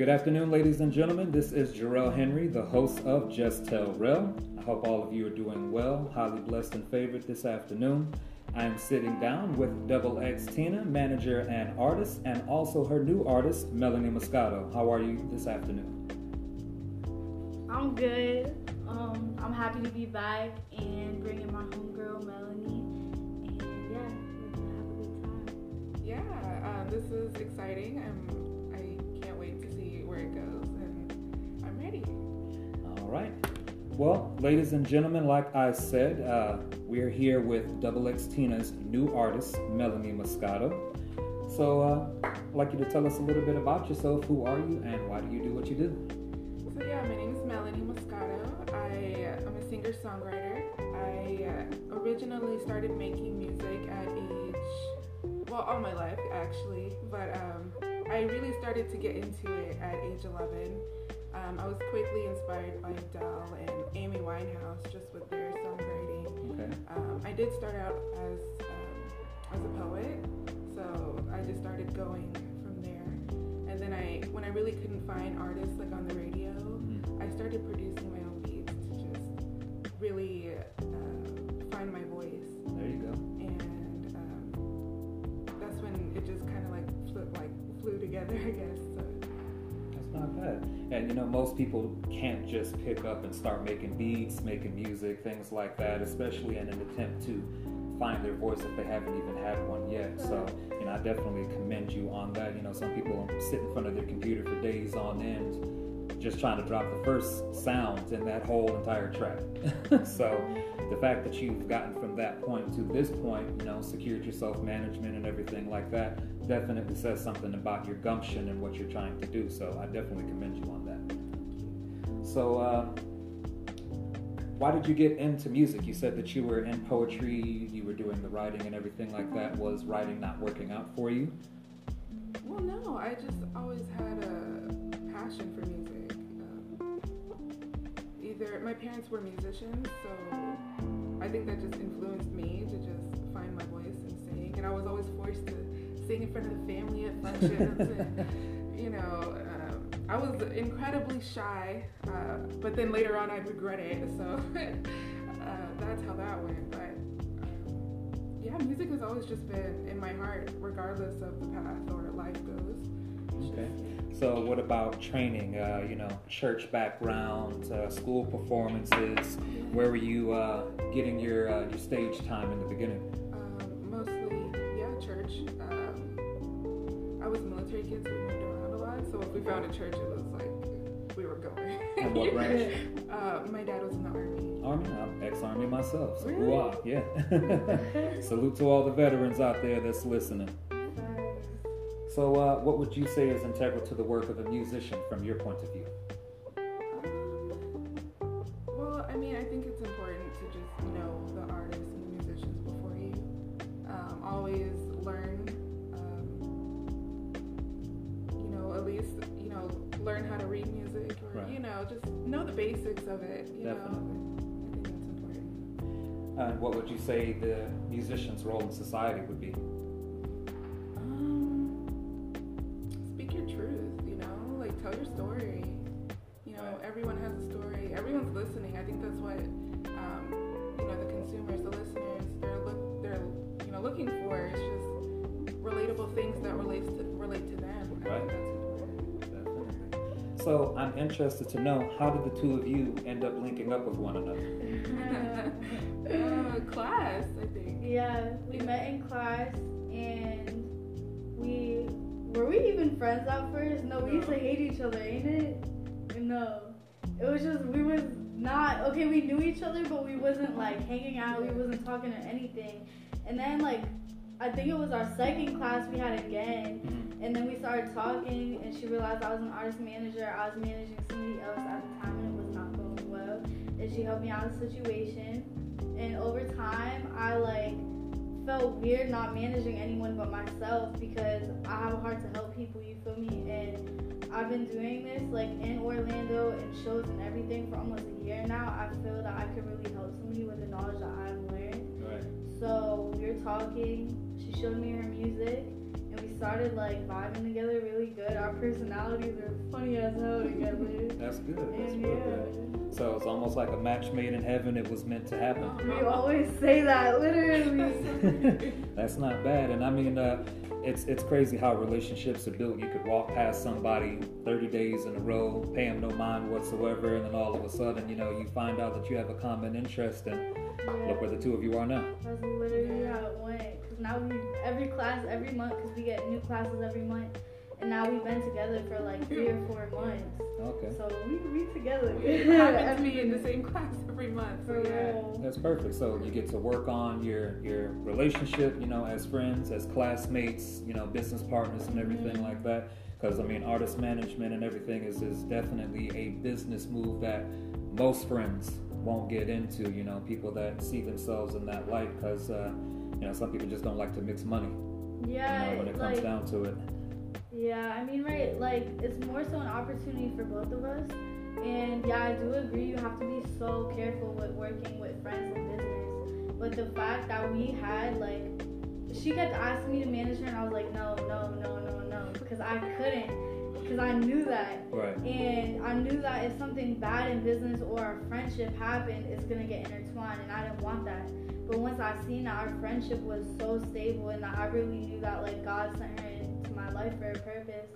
Good afternoon, ladies and gentlemen. This is Jarrell Henry, the host of Just Tell Rel. I hope all of you are doing well, highly blessed and favored this afternoon. I am sitting down with Double X Tina, manager and artist, and also her new artist, Melanie Moscato. How are you this afternoon? I'm good. Um, I'm happy to be back and bringing my homegirl Melanie, and yeah, we're gonna have a good time. Yeah, uh, this is exciting. I'm, where it goes, and I'm ready. All right. Well, ladies and gentlemen, like I said, uh, we're here with Double X Tina's new artist, Melanie Moscato. So, uh, I'd like you to tell us a little bit about yourself. Who are you, and why do you do what you do? So yeah, my name is Melanie Moscato. I am a singer-songwriter. I uh, originally started making music at age, well, all my life actually, but um, I really started to get into it at age 11. Um, I was quickly inspired by Adele and Amy Winehouse just with their songwriting. Okay. Um, I did start out as um, as a poet, so I just started going from there. And then I, when I really couldn't find artists like on the radio, Mhm. I started producing my own beats to just really together, I guess. So, That's not bad. And you know, most people can't just pick up and start making beats, making music, things like that, especially in an attempt to find their voice if they haven't even had one yet. So, you know, I definitely commend you on that. You know, some people sit in front of their computer for days on end just trying to drop the first sounds in that whole entire track. so, the fact that you've gotten from that point to this point, you know, secured your self management and everything like that, definitely says something about your gumption and what you're trying to do. So I definitely commend you on that. So, uh, why did you get into music? You said that you were in poetry, you were doing the writing and everything like that. Was writing not working out for you? well, no, I just always had a passion for music. My parents were musicians, so I think that just influenced me to just find my voice and sing. And I was always forced to sing in front of the family at functions. and, you know, um, I was incredibly shy, uh, but then later on I'd regret it. So uh, that's how that went. But um, yeah, music has always just been in my heart, regardless of the path or life goes. Okay. So, what about training? Uh, you know, church background, uh, school performances. Where were you uh, getting your uh, your stage time in the beginning? Um, mostly, yeah, church. Um, I was a military kid, so we moved around a lot. So if we found a church, it was like we were going. And what branch? uh, my dad was in the army. Army. I'm ex-army myself. So Really? hoo-ah, yeah. Salute to all the veterans out there that's listening. So, uh, what would you say is integral to the work of a musician from your point of view? Um, well, I mean, I think it's important to just know the artists and the musicians before you. Um, always learn, um, you know, at least, you know, learn how to read music or, Right. you know, just know the basics of it, you Definitely. know. I think that's important. And what would you say the musician's role in society would be? Tell your story. You know, Right. everyone has a story. Everyone's listening. I think that's what um, you know the consumers, the listeners, they're look they're you know looking for. It's just relatable things that relates to relate to them. Right. think that's important. Definitely. So, I'm interested to know how did the two of you end up linking up with one another? uh, class, I think. Yeah, we met in class and we were we even friends at first? No, we used to hate each other, ain't it? No. It was just we was not okay, we knew each other but we wasn't like hanging out, we wasn't talking or anything. And then like I think it was our second class we had again Mhm. and then we started talking and she realized I was an artist manager, I was managing somebody else at the time and it was not going well. And she helped me out of the situation. And over time I like felt weird not managing anyone but myself because I have a heart to help people, you feel me? And I've been doing this like in Orlando and shows and everything for almost a year now. I feel that I can really help somebody with the knowledge that I've learned. Right. So we were talking. She showed me her music, started like vibing together really good. Our personalities are funny as hell together. That's good. That's and yeah. good. So it's almost like a match made in heaven. It was meant to happen. We always say that, literally. That's not bad. And I mean, uh, it's it's crazy how relationships are built. You could walk past somebody 30 days in a row, pay them no mind whatsoever, and then all of a sudden, you know, you find out that you have a common interest, and look where the two of you are now. That's literally how it went. Cause now we every class every month, cause we get new classes every month, and now we've been together for like three or four months. Okay. So we we together. It happened to be in the same class every month. For So yeah. real. That's perfect. So you get to work on your your relationship, you know, as friends, as classmates, you know, business partners, and everything Mhm. like that. Because I mean, artist management and everything is is definitely a business move that most friends won't get into. You know, people that see themselves in that light. Because uh, you know, some people just don't like to mix money. Yeah, you know, when it comes like down to it. yeah. I mean, right? Like it's more so an opportunity for both of us. And yeah, I do agree. You have to be so careful with working with friends and business. But the fact that we had like, she kept asking me to manage her, and I was like, no, no, no, no, no, because I couldn't, because I knew that. Right. And I knew that if something bad in business or our friendship happened, it's gonna get intertwined, and I didn't want that. But once I seen that our friendship was so stable, and that I really knew that like God sent her into my life for a purpose,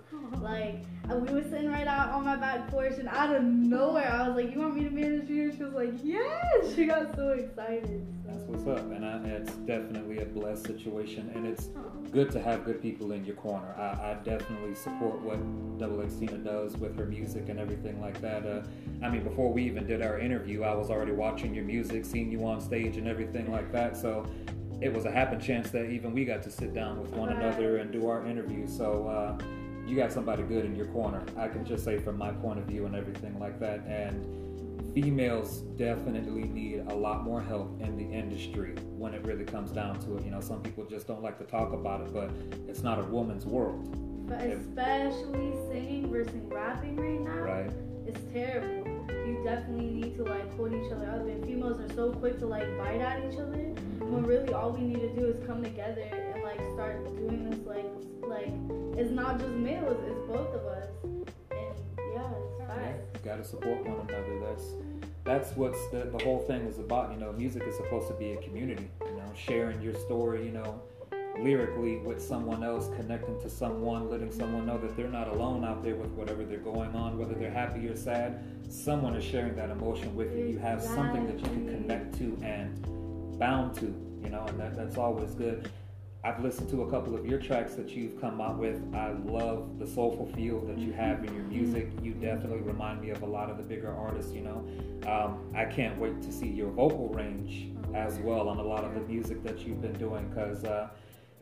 like we were sitting right out on my back porch, and out of nowhere, I was like, "You want me to be in you?" And she was like, "Yes!" She got so excited. That's what's up, and I, it's definitely a blessed situation, and it's good to have good people in your corner. I, I definitely support what Double X Tina does with her music and everything like that. Uh, I mean, before we even did our interview, I was already watching your music, seeing you on stage, and everything like that. So it was a happen chance that even we got to sit down with one another and do our interview. So uh, you got somebody good in your corner. I can just say from my point of view and everything like that. And females definitely need a lot more help in the industry when it really comes down to it. You know, some people just don't like to talk about it, but it's not a woman's world, But especially singing versus rapping right now, right? it's terrible. You definitely need to like hold each other up. And females are so quick to like bite at each other. When really all we need to do is come together and like start doing this like like it's not just males, it's both of us. And yeah, it's Yeah, got to support one another. That's that's what's the, the whole thing is about. You know, music is supposed to be a community. You know, sharing your story. You know, lyrically with someone else, connecting to someone, letting someone know that they're not alone out there with whatever they're going on, whether they're happy or sad. Someone is sharing that emotion with you. You have something that you can connect to and bound to. You know, and that, that's always good. I've listened to a couple of your tracks that you've come out with. I love the soulful feel that you have in your music. You definitely remind me of a lot of the bigger artists, you know. Um, I can't wait to see your vocal range as well on a lot of the music that you've been doing because uh,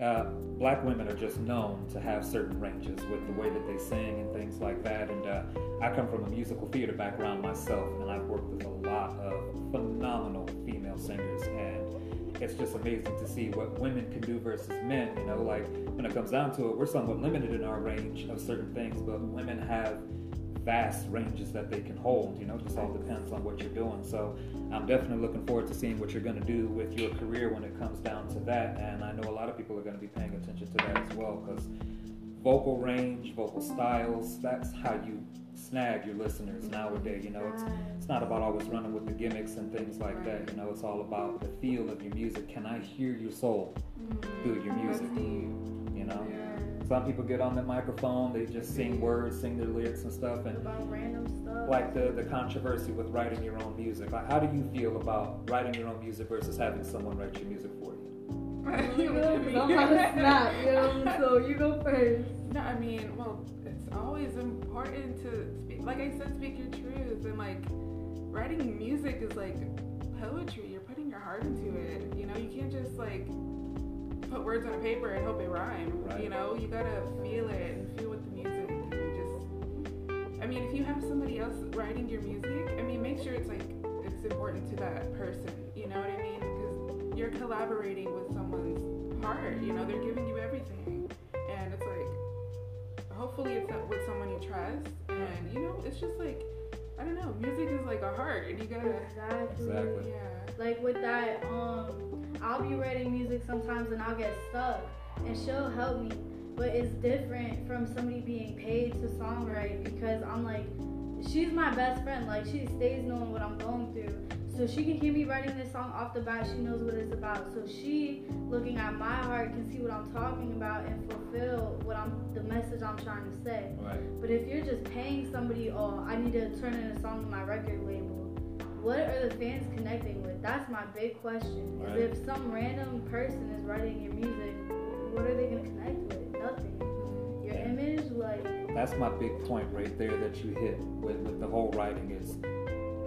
uh, black women are just known to have certain ranges with the way that they sing and things like that. And uh, I come from a musical theater background myself, and I've worked with a lot of phenomenal female singers it's just amazing to see what women can do versus men. You know, like when it comes down to it, we're somewhat limited in our range of certain things, but women have vast ranges that they can hold. You know, it just all depends on what you're doing. So I'm definitely looking forward to seeing what you're going to do with your career when it comes down to that. And I know a lot of people are going to be paying attention to that as well because vocal range, vocal styles, that's how you snag your listeners nowadays. You know, it's it's not about always running with the gimmicks and things like that. You know, it's all about the feel of your music. Can I hear your soul through your mm-hmm. That's music? deep. You know, Yeah. some people get on the microphone, they just sing words, sing their lyrics and stuff, and About random stuff. like the the controversy with writing your own music. Like, how do you feel about writing your own music versus having someone write your music for you? You go, 'cause I'm about to snap, you know, so you go first. No, I mean, well, it's always important to speak, like I said, speak your truth. And like, writing music is like poetry. You're putting your heart into it. You know, you can't just like put words on a paper and hope they rhyme. Right. You know, you gotta feel it and feel with the music and just. I mean, if you have somebody else writing your music, I mean, make sure it's like it's important to that person. You know what I mean? Because you're collaborating with someone's heart. You know, they're giving you everything, and it's like hopefully it's not with someone you trust and you know it's just like i don't know music is like a heart and you gotta Exactly. Exactly. yeah Like with that, um, I'll be writing music sometimes and I'll get stuck, and she'll help me. but it's different from somebody being paid to songwrite because I'm like, she's my best friend. Like she stays knowing what I'm going through. So she can hear me writing this song off the bat. She knows what it's about. So she, looking at my heart, can see what I'm talking about and fulfill what I'm, the message I'm trying to say. Right. But if you're just paying somebody, oh, I need to turn in a song to my record label. What are the fans connecting with? That's my big question. Right. Is if some random person is writing your music, what are they gonna connect with? Nothing. Your image, like, That's my big point right there that you hit with, with the whole writing is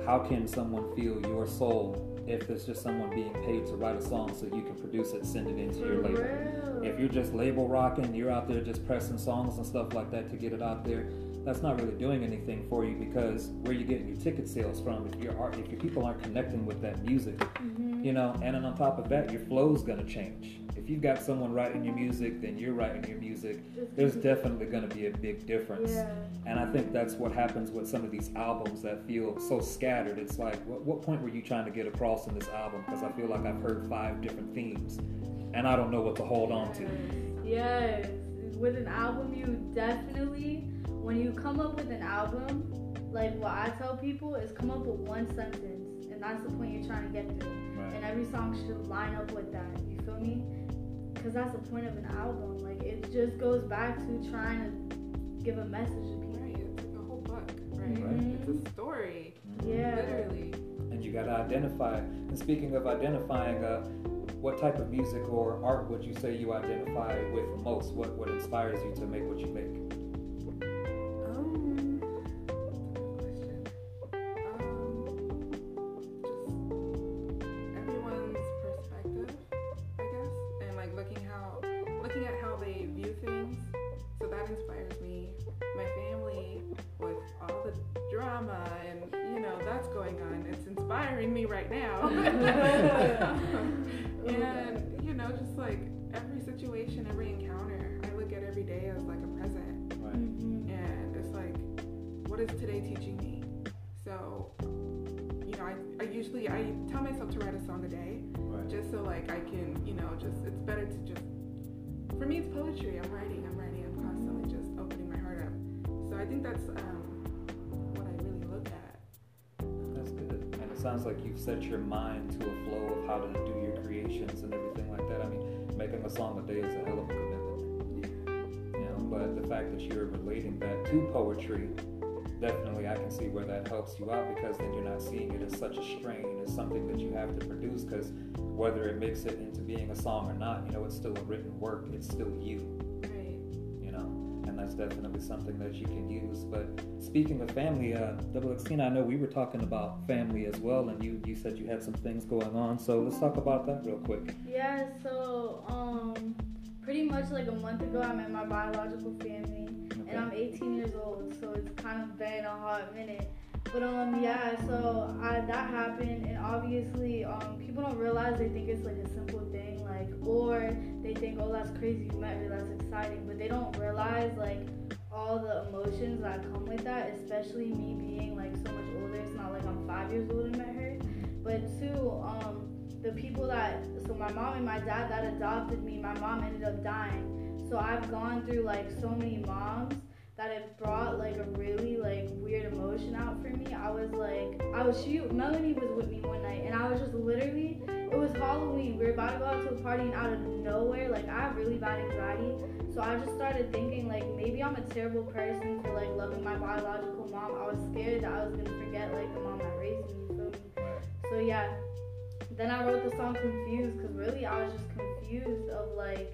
how can someone feel your soul if it's just someone being paid to write a song so you can produce it, send it into your label. real. If you're just label rocking, you're out there just pressing songs and stuff like that to get it out there. That's not really doing anything for you because where you getting your ticket sales from? If your art, if your people aren't connecting with that music, Mhm. you know, and then on top of that, your flow's gonna change. If you've got someone writing your music, then you're writing your music. There's definitely gonna be a big difference. Yeah. And I think that's what happens with some of these albums that feel so scattered. It's like, what, what point were you trying to get across in this album? Because I feel like I've heard five different themes, and I don't know what to hold on to. Yes. With an album, you definitely, when you come up with an album, like what I tell people is come up with one sentence, and that's the point you're trying to get through. And every song should line up with that. You feel me? Because that's the point of an album. Like it just goes back to trying to give a message to people. Right, it's like a whole book, right? Mhm. It's a story, Yeah. literally. And you got to identify. And speaking of identifying, uh, what type of music or art would you say you identify with most? What what inspires you to make what you make? Song a day is a hell of a commitment. You know, but the fact that you're relating that to poetry, definitely I can see where that helps you out because then you're not seeing it as such a strain, as something that you have to produce because whether it makes it into being a song or not, you know, it's still a written work. It's still you and that's definitely something that you can use. But speaking of family, uh, Double Xtina, I know we were talking about family as well, and you, you said you had some things going on. So let's talk about that real quick. Yeah, so um pretty much like a month ago I met my biological family and I'm 18 years old, so it's kind of been a hot minute. But um yeah, so I, that happened and obviously um people don't realize they think it's like a simple thing like or they think oh that's crazy you met her that's exciting but they don't realize like all the emotions that come with that especially me being like so much older it's not like I'm five years old and met her but two um the people that so my mom and my dad that adopted me my mom ended up dying so i've gone through like so many moms that it brought like a really like weird emotion out for me. I was like i was she melanie was with me one night and i was just literally it was halloween. We were about to go out to a party and out of nowhere like i have really bad anxiety. So i just started thinking like maybe i'm a terrible person for like loving my biological mom. I was scared that i was gonna forget like the mom that raised me you feel me? So yeah, then I wrote the song Confused because really I was just confused of like,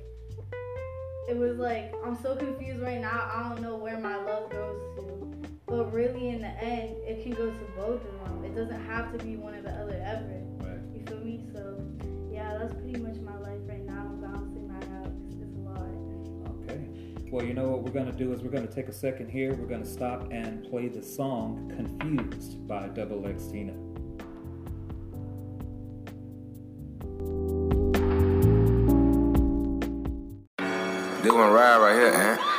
it was like, I'm so confused right now, I don't know where my love goes to. But really in the end, it can go to both of them. It doesn't have to be one or the other ever. Right. You feel me? So yeah, that's pretty much my life right now. I'm balancing that out 'cause it's a lot. Okay. Well, you know what we're going to do is we're going to take a second here. We're going to stop and play the song Confused by Double X Tina. This one ride right here, eh?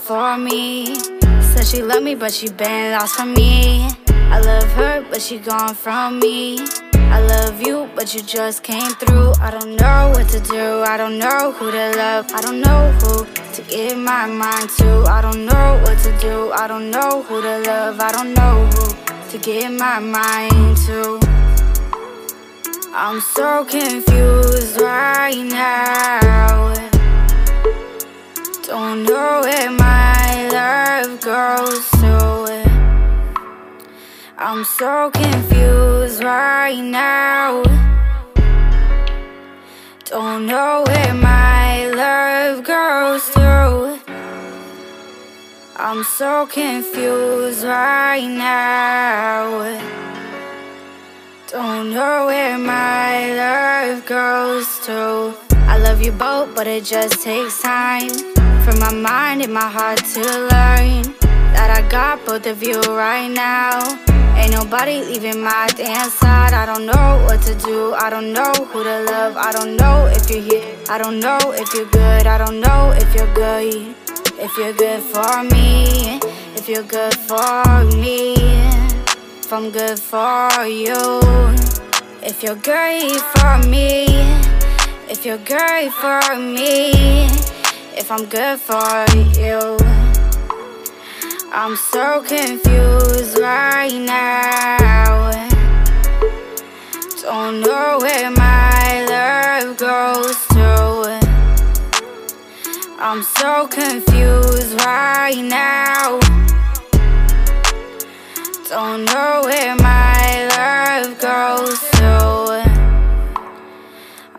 For me. Said she love me, but she been lost from me. I love her, but she gone from me. I love you, but you just came through. I don't know what to do. I don't know who to love. I don't know who to give my mind to. I don't know what to do. I don't know who to love. I don't know who to give my mind to. I'm so confused right now. Don't know where my love goes to. I'm so confused right now. Don't know where my love goes to. I'm so confused right now. Don't know where my love goes to. I love you both, but it just takes time for my mind and my heart to learn that I got both of you right now. Ain't nobody leaving my damn side. I don't know what to do. I don't know who to love. I don't know if you're here. I don't know if you're good. I don't know if you're good. If you're good for me. If you're good for me. If I'm good for you. If you're good for me. If you're good for me. If I'm good for you. I'm so confused right now. Don't know where my love goes to. I'm so confused right now. Don't know where my love goes to.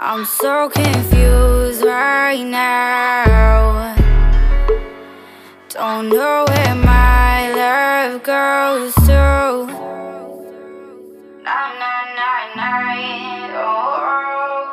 I'm so confused right now. Don't know where my love goes to. Na na na. Oh, oh,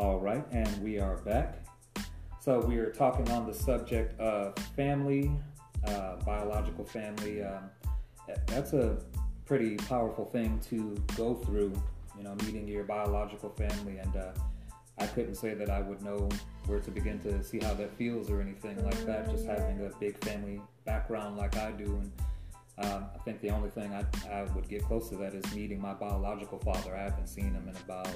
All right, and we are back. So we are talking on the subject of family, uh, biological family. Um, that's a pretty powerful thing to go through. You know, meeting your biological family, and uh, I couldn't say that I would know where to begin to see how that feels or anything like that. Just having a big family background like I do, and um, I think the only thing I, I would get close to that is meeting my biological father. I haven't seen him in about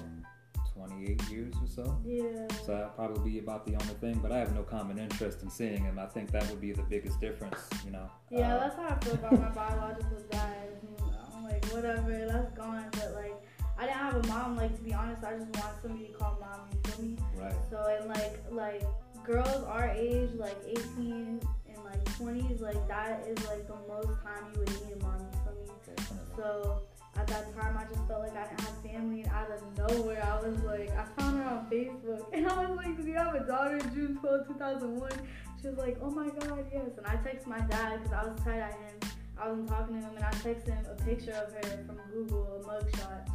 28 years or so. Yeah. So that'd probably be about the only thing, but I have no common interest in seeing him. I think that would be the biggest difference, you know. Yeah, Uh, that's how I feel about my biological dad. I'm like, whatever, that's gone. But like, I didn't have a mom. Like to be honest, I just wanted somebody to call mom. You feel me? right. So and like like girls our age, like 18 and like 20s, like that is like the most time you would need a mom. You feel me? Definitely. So at that time, I just felt like I didn't have family, and out of nowhere, I was like, I found her on Facebook, and I was like, "Do you have a daughter?" June 12, 2001. She was like, "Oh my God, yes." And I texted my dad because I was tight at him. I wasn't talking to him, and I texted him a picture of her from Google, a mugshot.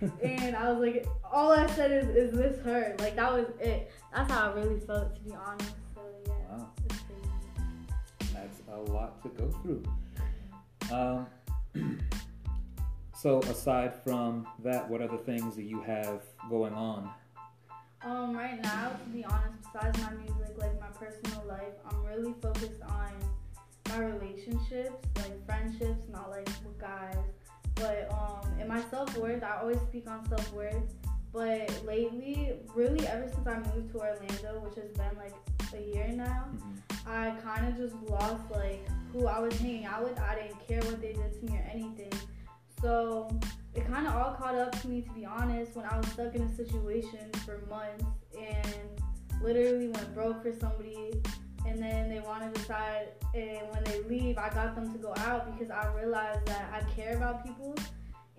and I was like, all I said is, "Is this her?" Like that was it. That's how I really felt, to be honest. So yeah, Wow. That's a lot to go through. Um, so aside from that, what other things do you have going on? Um, right now, to be honest, besides my music, like my personal life, I'm really focused on my relationships, like friendships, not like with guys. But um, in my self worth, I always speak on self worth. But lately, really, ever since I moved to Orlando, which has been like a year now, I kind of just lost like who I was hanging out with. I didn't care what they did to me or anything. So it kind of all caught up to me, to be honest, when I was stuck in a situation for months and literally went broke for somebody and then they want to decide and when they leave i got them to go out because i realized that i care about people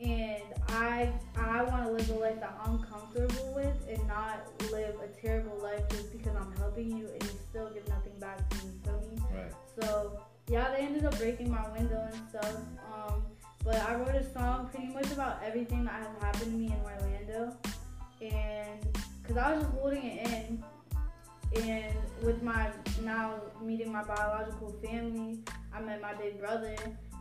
and i i want to live a life that i'm comfortable with and not live a terrible life just because i'm helping you and you still give nothing back to me feel me Right. so yeah they ended up breaking my window and stuff um but i wrote a song pretty much about everything that has happened to me in orlando and because i was just holding it in and with my now meeting my biological family, I met my big brother,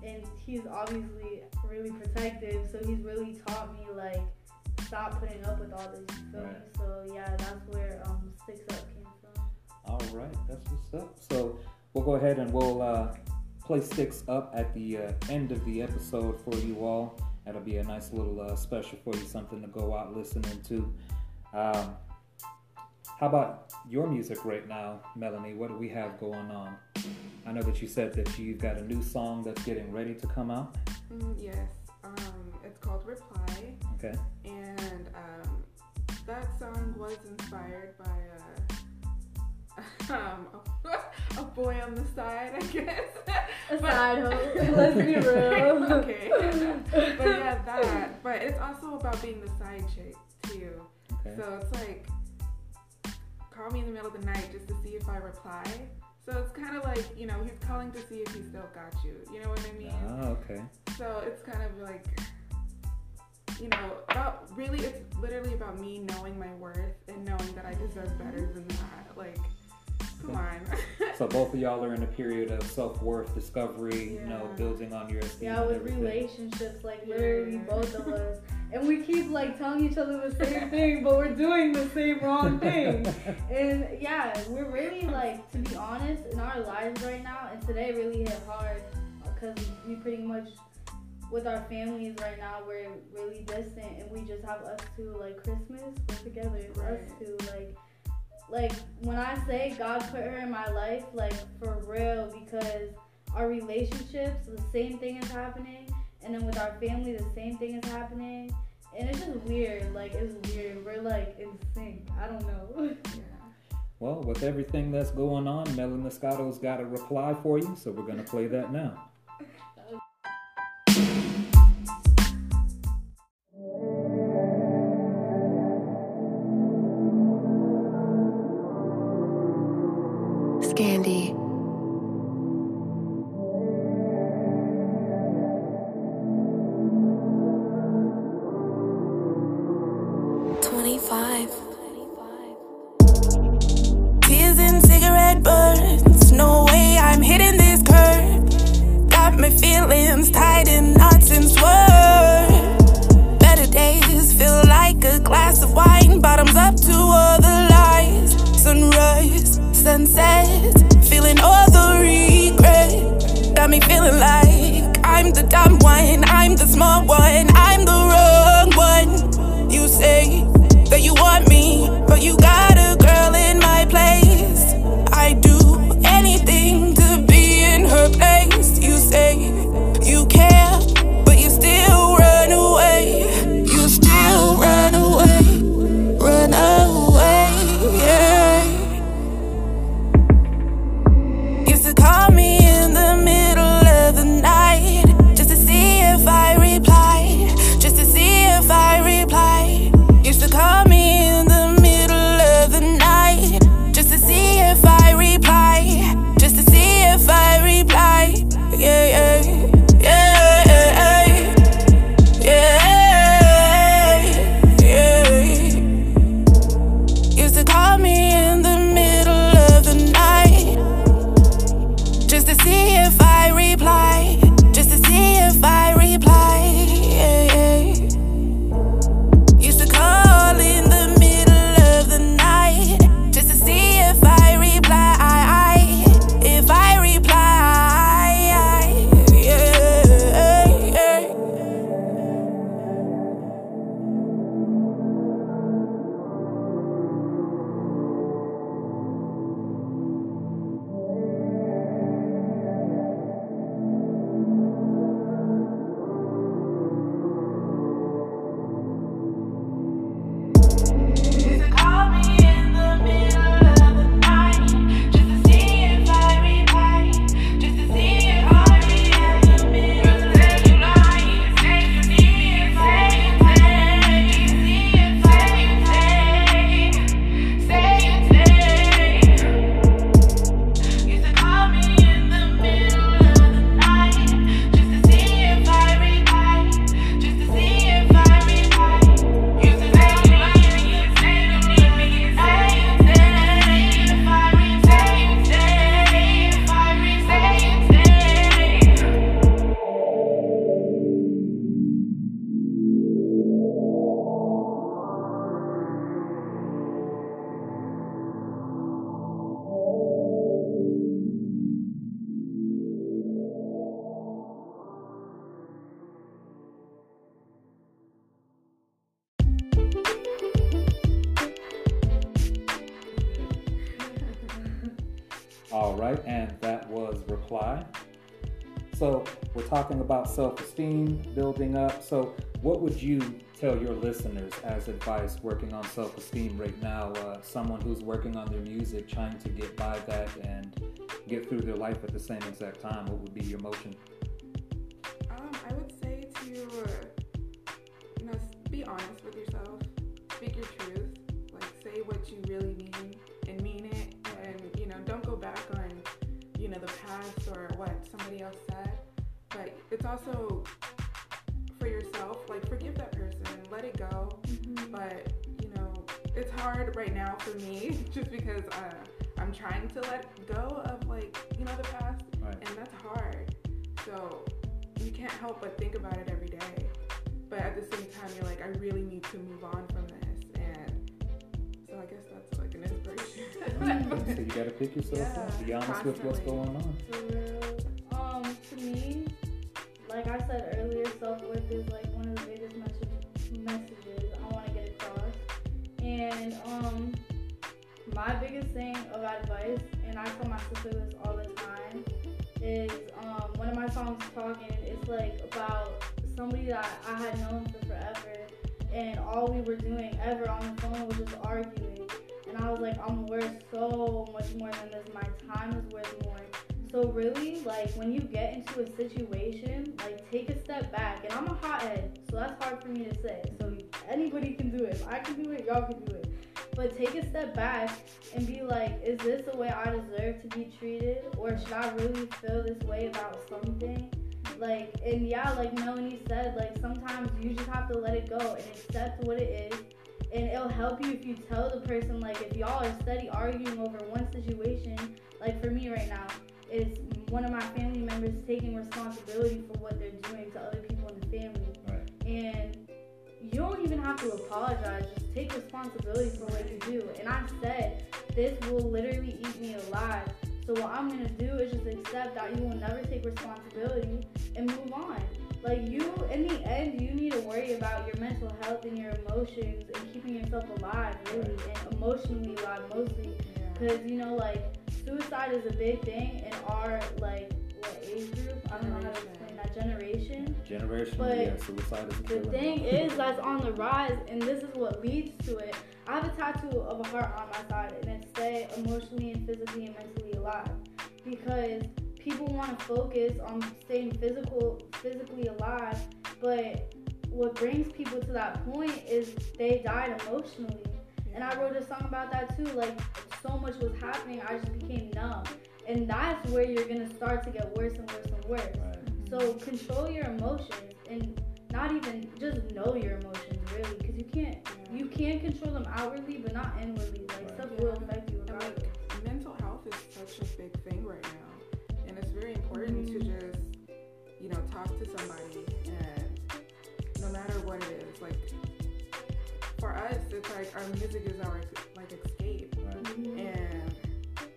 and he's obviously really protective. So he's really taught me like stop putting up with all this. You? Right. So yeah, that's where um sticks up came from. All right, that's what's up. So we'll go ahead and we'll uh, play Sticks Up at the uh, end of the episode for you all. That'll be a nice little uh, special for you, something to go out listening to. Um, how about your music right now, Melanie? What do we have going on? I know that you said that you've got a new song that's getting ready to come out. Mm, yes, um, it's called Reply, Okay. and um, that song was inspired by uh, um, a, boy on the side, I guess. A But- side hoe. Let's be real. okay. But yeah, that. But it's also about being the side chick too. Okay. So it's like, call me in the middle of the night just to see if I reply. So it's kind of like, you know, he's calling to see if he still got you. You know what I mean? Oh, okay. So it's kind of like, you know, about really, it's literally about me knowing my worth and knowing that I deserve better than that. Like, come on. So both of y'all are in a period of self worth discovery, you know, building on your esteem. Yeah, with relationships, like literally Yeah. both of us. And we keep like telling each other the same thing, but we're doing the same wrong thing. And yeah, we're really like, to be honest, in our lives right now, and today really hit hard because we pretty much, with our families right now, we're really distant, and we just have us two. Like Christmas, we're together. It's us Right. two. Like, like when I say God put her in my life, like for real, because our relationships, the same thing is happening, and then with our family, the same thing is happening. And it's just weird. Like it's weird. We're like in sync. I don't know. yeah. Well, with everything that's going on, Melanie Moscato's got a reply for you, so we're gonna play that now. 25. Tears and cigarette burns. No way I'm hitting this curb. Got my feelings tied in knots and swerve. Better days feel like a glass of wine. Bottoms up to all the lies. Sunrise, sunset, feeling all the regret. Got me feeling like I'm the dumb one. I'm the small one. I self esteem, building up. So, what would you tell your listeners as advice working on self esteem right now? Uh, someone who's working on their music, trying to get by that and get through their life at the same exact time, what would be your motion? Um, I would say to, you know, be honest it's also for yourself, like forgive that person, let it go. But you know, it's hard right now for me just because uh, I'm trying to let go of like you know the past, Right. and that's hard. So you can't help but think about it every day. But at the same time, you're like, I really need to move on from this, and so I guess that's like an inspiration. So, you got to pick yourself Yeah, up, be honest with what's going on. For real. Um, to me, like I said earlier, self worth is like one of the biggest message- messages I want to get across. And um, my biggest thing of advice, and I tell my sister this all the time, is um, one of my songs talking. It's like about somebody that I had known for forever, and all we were doing ever on the phone was just arguing. And I was like, I'm worth so much more than this. My time is worth more. So really, like when you get into a situation, like take a step back. And I'm a hothead, so that's hard for me to say. So anybody can do it. If I can do it, y'all can do it. But take a step back and be like, is this the way I deserve to be treated? Or should I really feel this way about something? Like, and yeah, like Melanie said, like sometimes you just have to let it go and accept what it is. And it'll help you if you tell the person, like, if y'all are steady arguing over one situation, like for me right now, is one of my family members taking responsibility for what they're doing to other people in the family. Right. And you don't even have to apologize. Just take responsibility for what you do. And I said, this will literally eat me alive. So what I'm gonna do is just accept that you will never take responsibility and move on. Like you, in the end, you need to worry about your mental health and your emotions and keeping yourself alive, really, and emotionally alive mostly. Because you know, like suicide is a big thing in our like what age group? I don't know how to explain that generation. Generation, But yeah, suicide is a thing. The thing is that's on the rise, and this is what leads to it. I have a tattoo of a heart on my side, and it says emotionally and physically and mentally alive, because people want to focus on staying physical, physically alive, but what brings people to that point is they died emotionally. And I wrote a song about that too. Like so much was happening, I just became numb, and that's where you're gonna start to get worse and worse and worse. Right. So control your emotions and not even just know your emotions really, because you can't you can't control them outwardly, but not inwardly. Like Right. stuff will affect you And regardless. like mental health is such a big thing right now, and it's very important to mm-hmm. just you know talk to somebody, and no matter what it is, like for us, it's like our music is our like escape, Right. and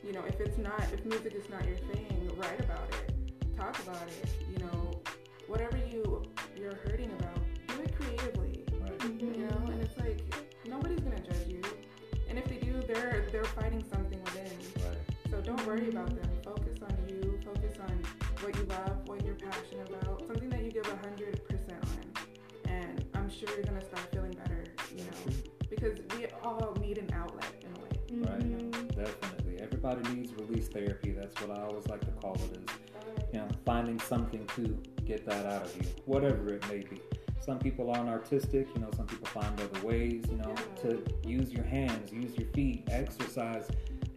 you know if it's not if music is not your thing, write about it, talk about it, you know. Whatever you you're hurting about, do it creatively. Right. you know and it's like nobody's gonna judge you. And if they do they're they're fighting something within. Right. so don't worry about them. Focus on you. Focus on what you love what you're passionate about. Something that you give a hundred percent on. And i'm sure you're gonna start feeling all need an outlet in a way Right. Mhm. Definitely. Everybody needs release therapy. That's what I always like to call it is, you know, finding something to get that out of you, whatever it may be. Some people aren't artistic, you know, some people find other ways, you know, to use your hands, use your feet, exercise,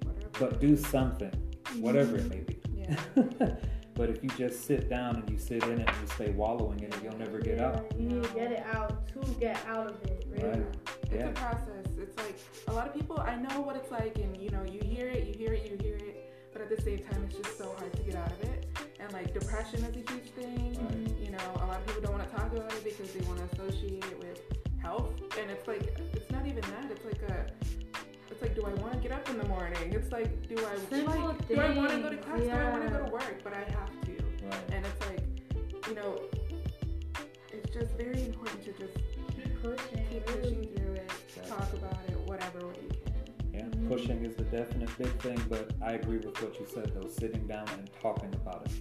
whatever but do something, whatever it may be. yeah but if you just sit down and you sit in it and you stay wallowing in it, you'll never get Yeah, out. You need to get it out to get out of it. Really. Right. it's Yeah. a process it's like a lot of people i know what it's like and you know you hear it you hear it you hear it but at the same time it's just so hard to get out of it and like depression is a huge thing Right. you know a lot of people don't want to talk about it because they want to associate it with health and it's like it's not even that it's like a it's like do i want to get up in the morning it's like do i Simple like do i want to go to things, class do i want to go to work but i have to Right. and it's like you know it's just very important to just Keep pushing. keep pushing through it, talk about it, whatever way you can. Yeah, pushing is the definite big thing, but I agree with what you said though. Sitting down and talking about it.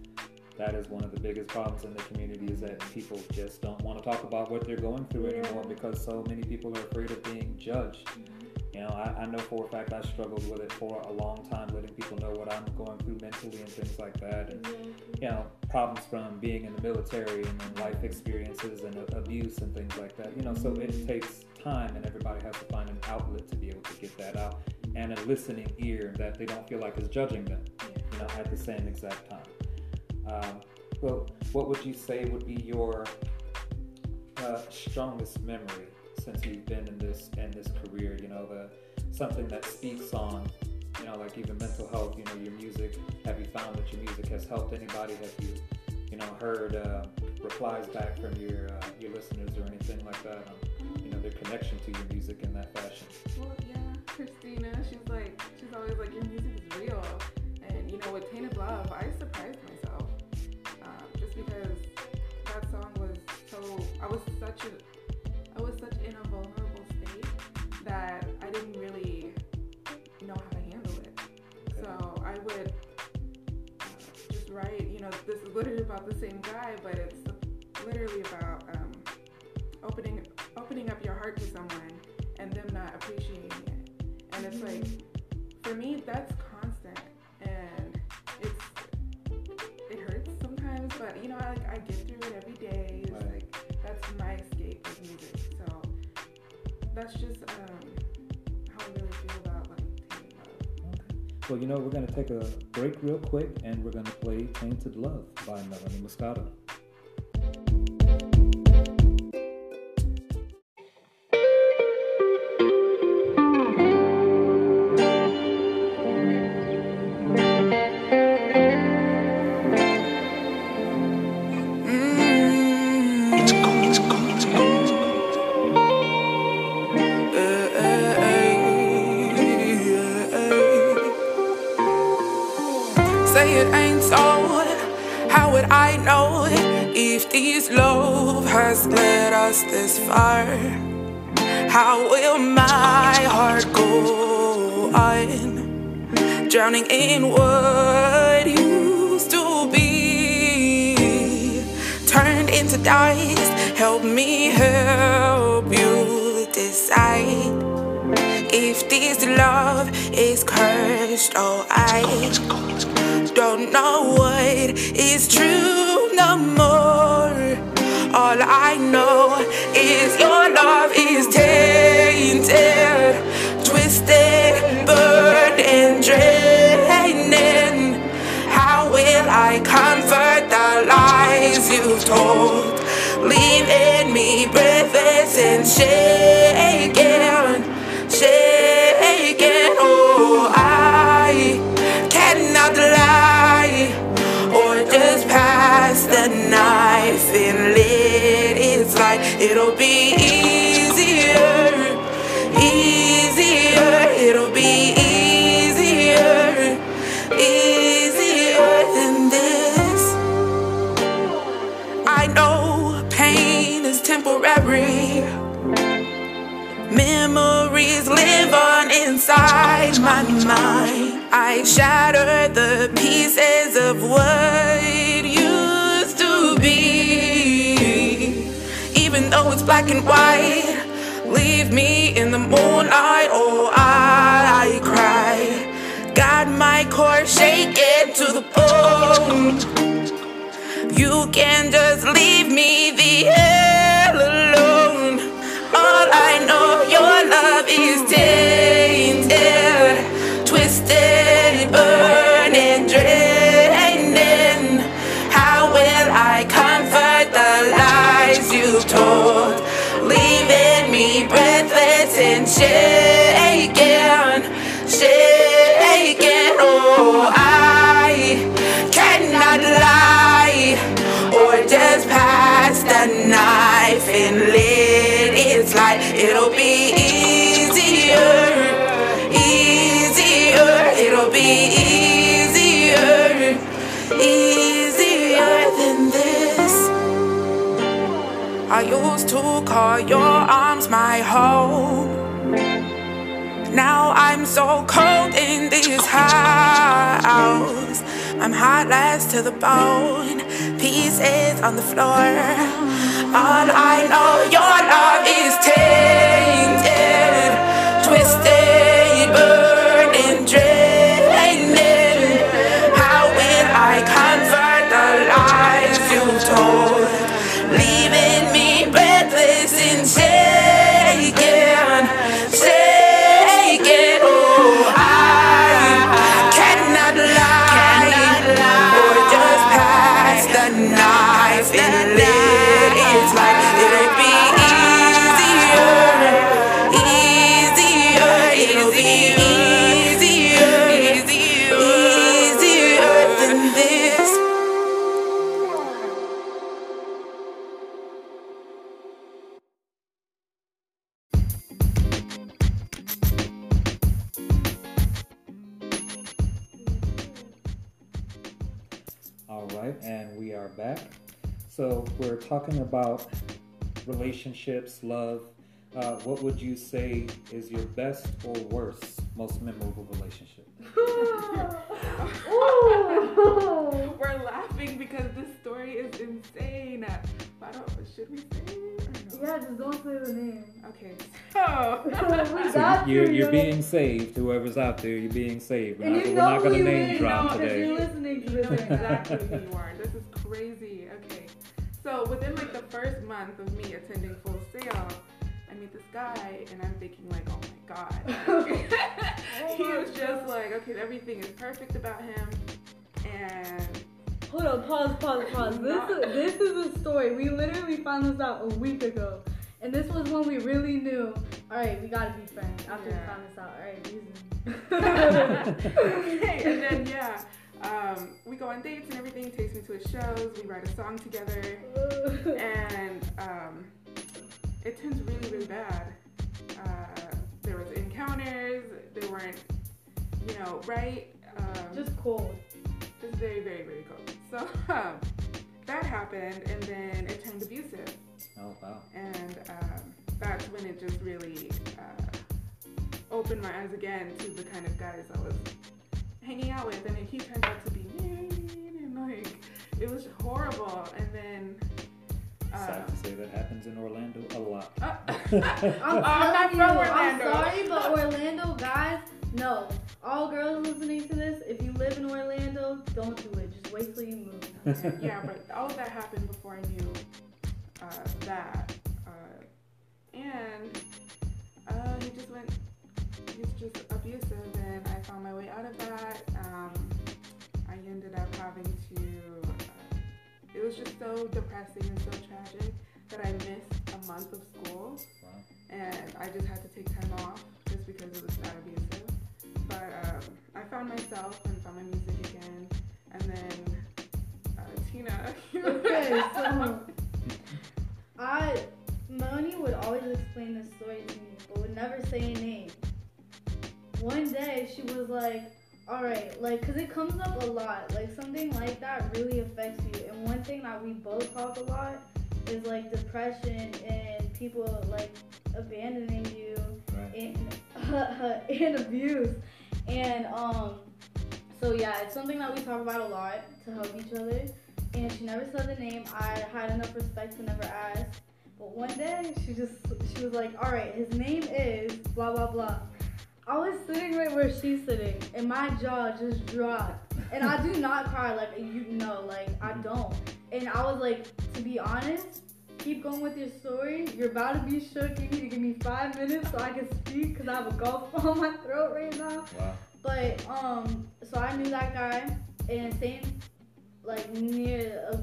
That is one of the biggest problems in the community is that people just don't want to talk about what they're going through anymore because so many people are afraid of being judged. Mm-hmm. You know, I, I know for a fact I struggled with it for a long time, letting people know what I'm going through mentally and things like that. And, you know, problems from being in the military and then life experiences and abuse and things like that. You know, so it takes time and everybody has to find an outlet to be able to get that out and a listening ear that they don't feel like is judging them, you know, at the same exact time. Um, well, what would you say would be your uh, strongest memory since you've been in this in this career? You know, the something that speaks on, you know, like even mental health. You know, your music. Have you found that your music has helped anybody? Have you, you know, heard uh, replies back from your uh, your listeners or anything like that? You know, their connection to your music in that fashion. Well, yeah, Christina, she's like, she's always like, your music is real. And you know, with Tainted Love, I surprised myself um, just because that song was so. I was such a, about the same guy, but it's literally about um, opening opening up your heart to someone and them not appreciating it. And it's like, for me, that's constant, and it's it hurts sometimes, but you know, I, like I get through it every day. It's Right. like that's my escape with music. So that's just um, Well, you know, we're going to take a break real quick and we're going to play Tainted Love by Melanie Moscato. Far? How will my heart go on? Drowning in what used to be turned into dust. Help me help you decide if this love is cursed. Oh, I don't know what is true no more. All I know is your love is tainted, twisted, burned, and draining. How will I comfort the lies you've told? Leaving me breathless and shaking, shaking. Oh, I cannot lie pass the knife and let it slide. It'll be easier, easier. It'll be easier, easier than this. I know pain is temporary. Memories live on inside my mind. I shatter the pieces of what though it's black and white, leave me in the moonlight. Oh, I cry. Got my core shaking to the bone. You can just leave me the hell alone. All I know, your love is tainted, call your arms my home. Now I'm so cold in this house. I'm heartless to the bone, pieces on the floor. All I know, your love is tainted, twisted, talking about relationships, love. Uh, what would you say is your best or worst, most memorable relationship? We're laughing because this story is insane. I don't. Should we say it no? Yeah, just don't say the name. Okay. So. We So got you're, you're yo. being saved. Whoever's out there, you're being saved. We're And not, you we're know not going to name really drop know if today. you're listening to You this know exactly who you are. This is crazy. Okay. So within like the first month of me attending Full Sail, I meet this guy and I'm thinking like, oh my god. he oh was just like, okay, everything is perfect about him, and Hold on, pause, pause, pause. This is, this is a story. We literally found this out a week ago. And this was when we really knew, all right, we gotta be friends after Yeah. we found this out. All right, reason. okay, and then yeah, um, we go on dates and everything. Takes me to his shows. We write a song together, and um, it turns really, really bad. Uh, there was encounters. They weren't, you know, right. Um, Just cold. just very, very, very cold. So um, that happened, and then it turned abusive, Oh, wow. and um, that's when it just really uh, opened my eyes again to the kind of guys I was hanging out with, and he turned out to be mean and like it was horrible. And then uh, Sad to say that happens in Orlando a lot. uh, I'm, I'm not from you, Orlando. I'm sorry, but Orlando guys, no. All girls listening to this, if you live in Orlando, don't do it. Just wait till you move. yeah, but all of that happened before I knew uh, that. Was just so depressing and so tragic that I missed a month of school, Wow. and I just had to take time off just because it was that abusive. But um, I found myself and found my music again, and then uh, Tina. Okay, so I Melanie would always explain this story to me, but would never say a name. One day she was like, "Alright, like, cause it comes up a lot. Like something like that really affects you. And one thing that we both talk a lot is like depression and people like abandoning you Right. and and abuse. And um, so yeah, it's something that we talk about a lot to help each other. And she never said the name. I had enough respect to never ask. But one day she just she was like, "All right, his name is blah blah blah." I was sitting right where she's sitting, and my jaw just dropped. And I do not cry, like you know, like I don't. And I was like, to be honest, keep going with your story. You're about to be shook. You need to give me five minutes so I can speak because I have a golf ball in my throat right now. Wow. But um, so I knew that guy, and same, like near a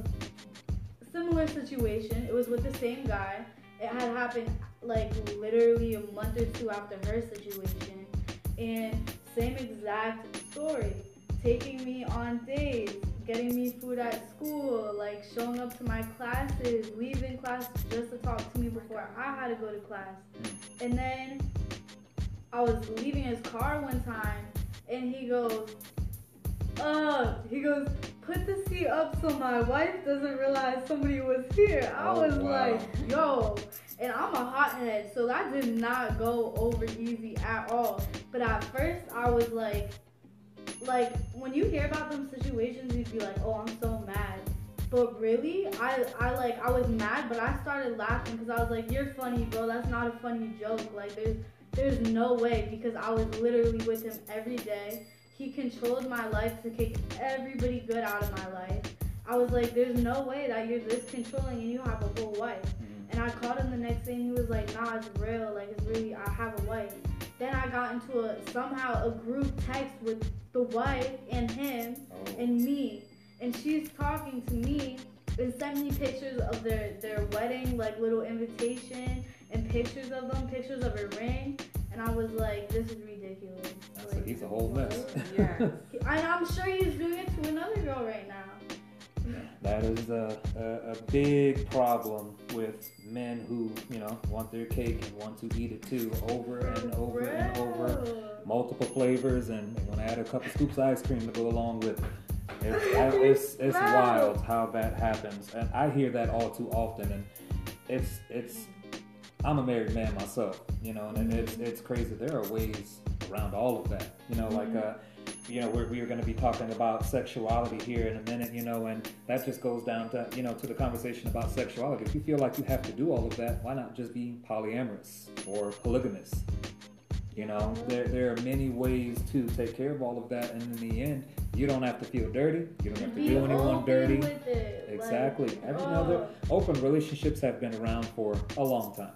similar situation. It was with the same guy. It had happened like literally a month or two after her situation, and same exact story. Taking me on dates, getting me food at school, like showing up to my classes, leaving class just to talk to me before I had to go to class. And then I was leaving his car one time, and he goes, up. He goes, put the seat up so my wife doesn't realize somebody was here. I Oh, was wow. like, yo. And I'm a hothead, so that did not go over easy at all. But at first, I was like, like when you hear about them situations, you'd be like, oh, I'm so mad. But really, I, I like I was mad, but I started laughing because I was like, "You're funny, bro. That's not a funny joke. Like, there's there's no way because I was literally with him every day. He controlled my life to kick everybody good out of my life. I was like, there's no way that you're this controlling and you have a whole wife. And I called him the next day and he was like, nah, it's real. Like, it's really, I have a wife. Then I got into a somehow a group text with the wife and him Oh. and me. And she's talking to me and sent me pictures of their, their wedding, like little invitation and pictures of them, pictures of her ring. And I was like, this is ridiculous. I Like, said, he's a whole mess. yeah. And I'm sure he's doing it to another girl right now. That is a, a, a big problem with men who, you know, want their cake and want to eat it too over and over and over. Multiple flavors and they want to add a couple scoops of ice cream to go along with it. It's, it's, it's wild how that happens. And I hear that all too often. And it's, it's, I'm a married man myself, you know, and it's, it's crazy. There are ways around all of that, you know, like, uh, you know, we're, we're going to be talking about sexuality here in a minute, you know, and that just goes down to, you know, to the conversation about sexuality. If you feel like you have to do all of that, why not just be polyamorous or polygamous? You know, there, there are many ways to take care of all of that, and in the end, you don't have to feel dirty. You don't have to Be do anyone dirty. it. Like, Exactly. Every oh. other open relationships have been around for a long time.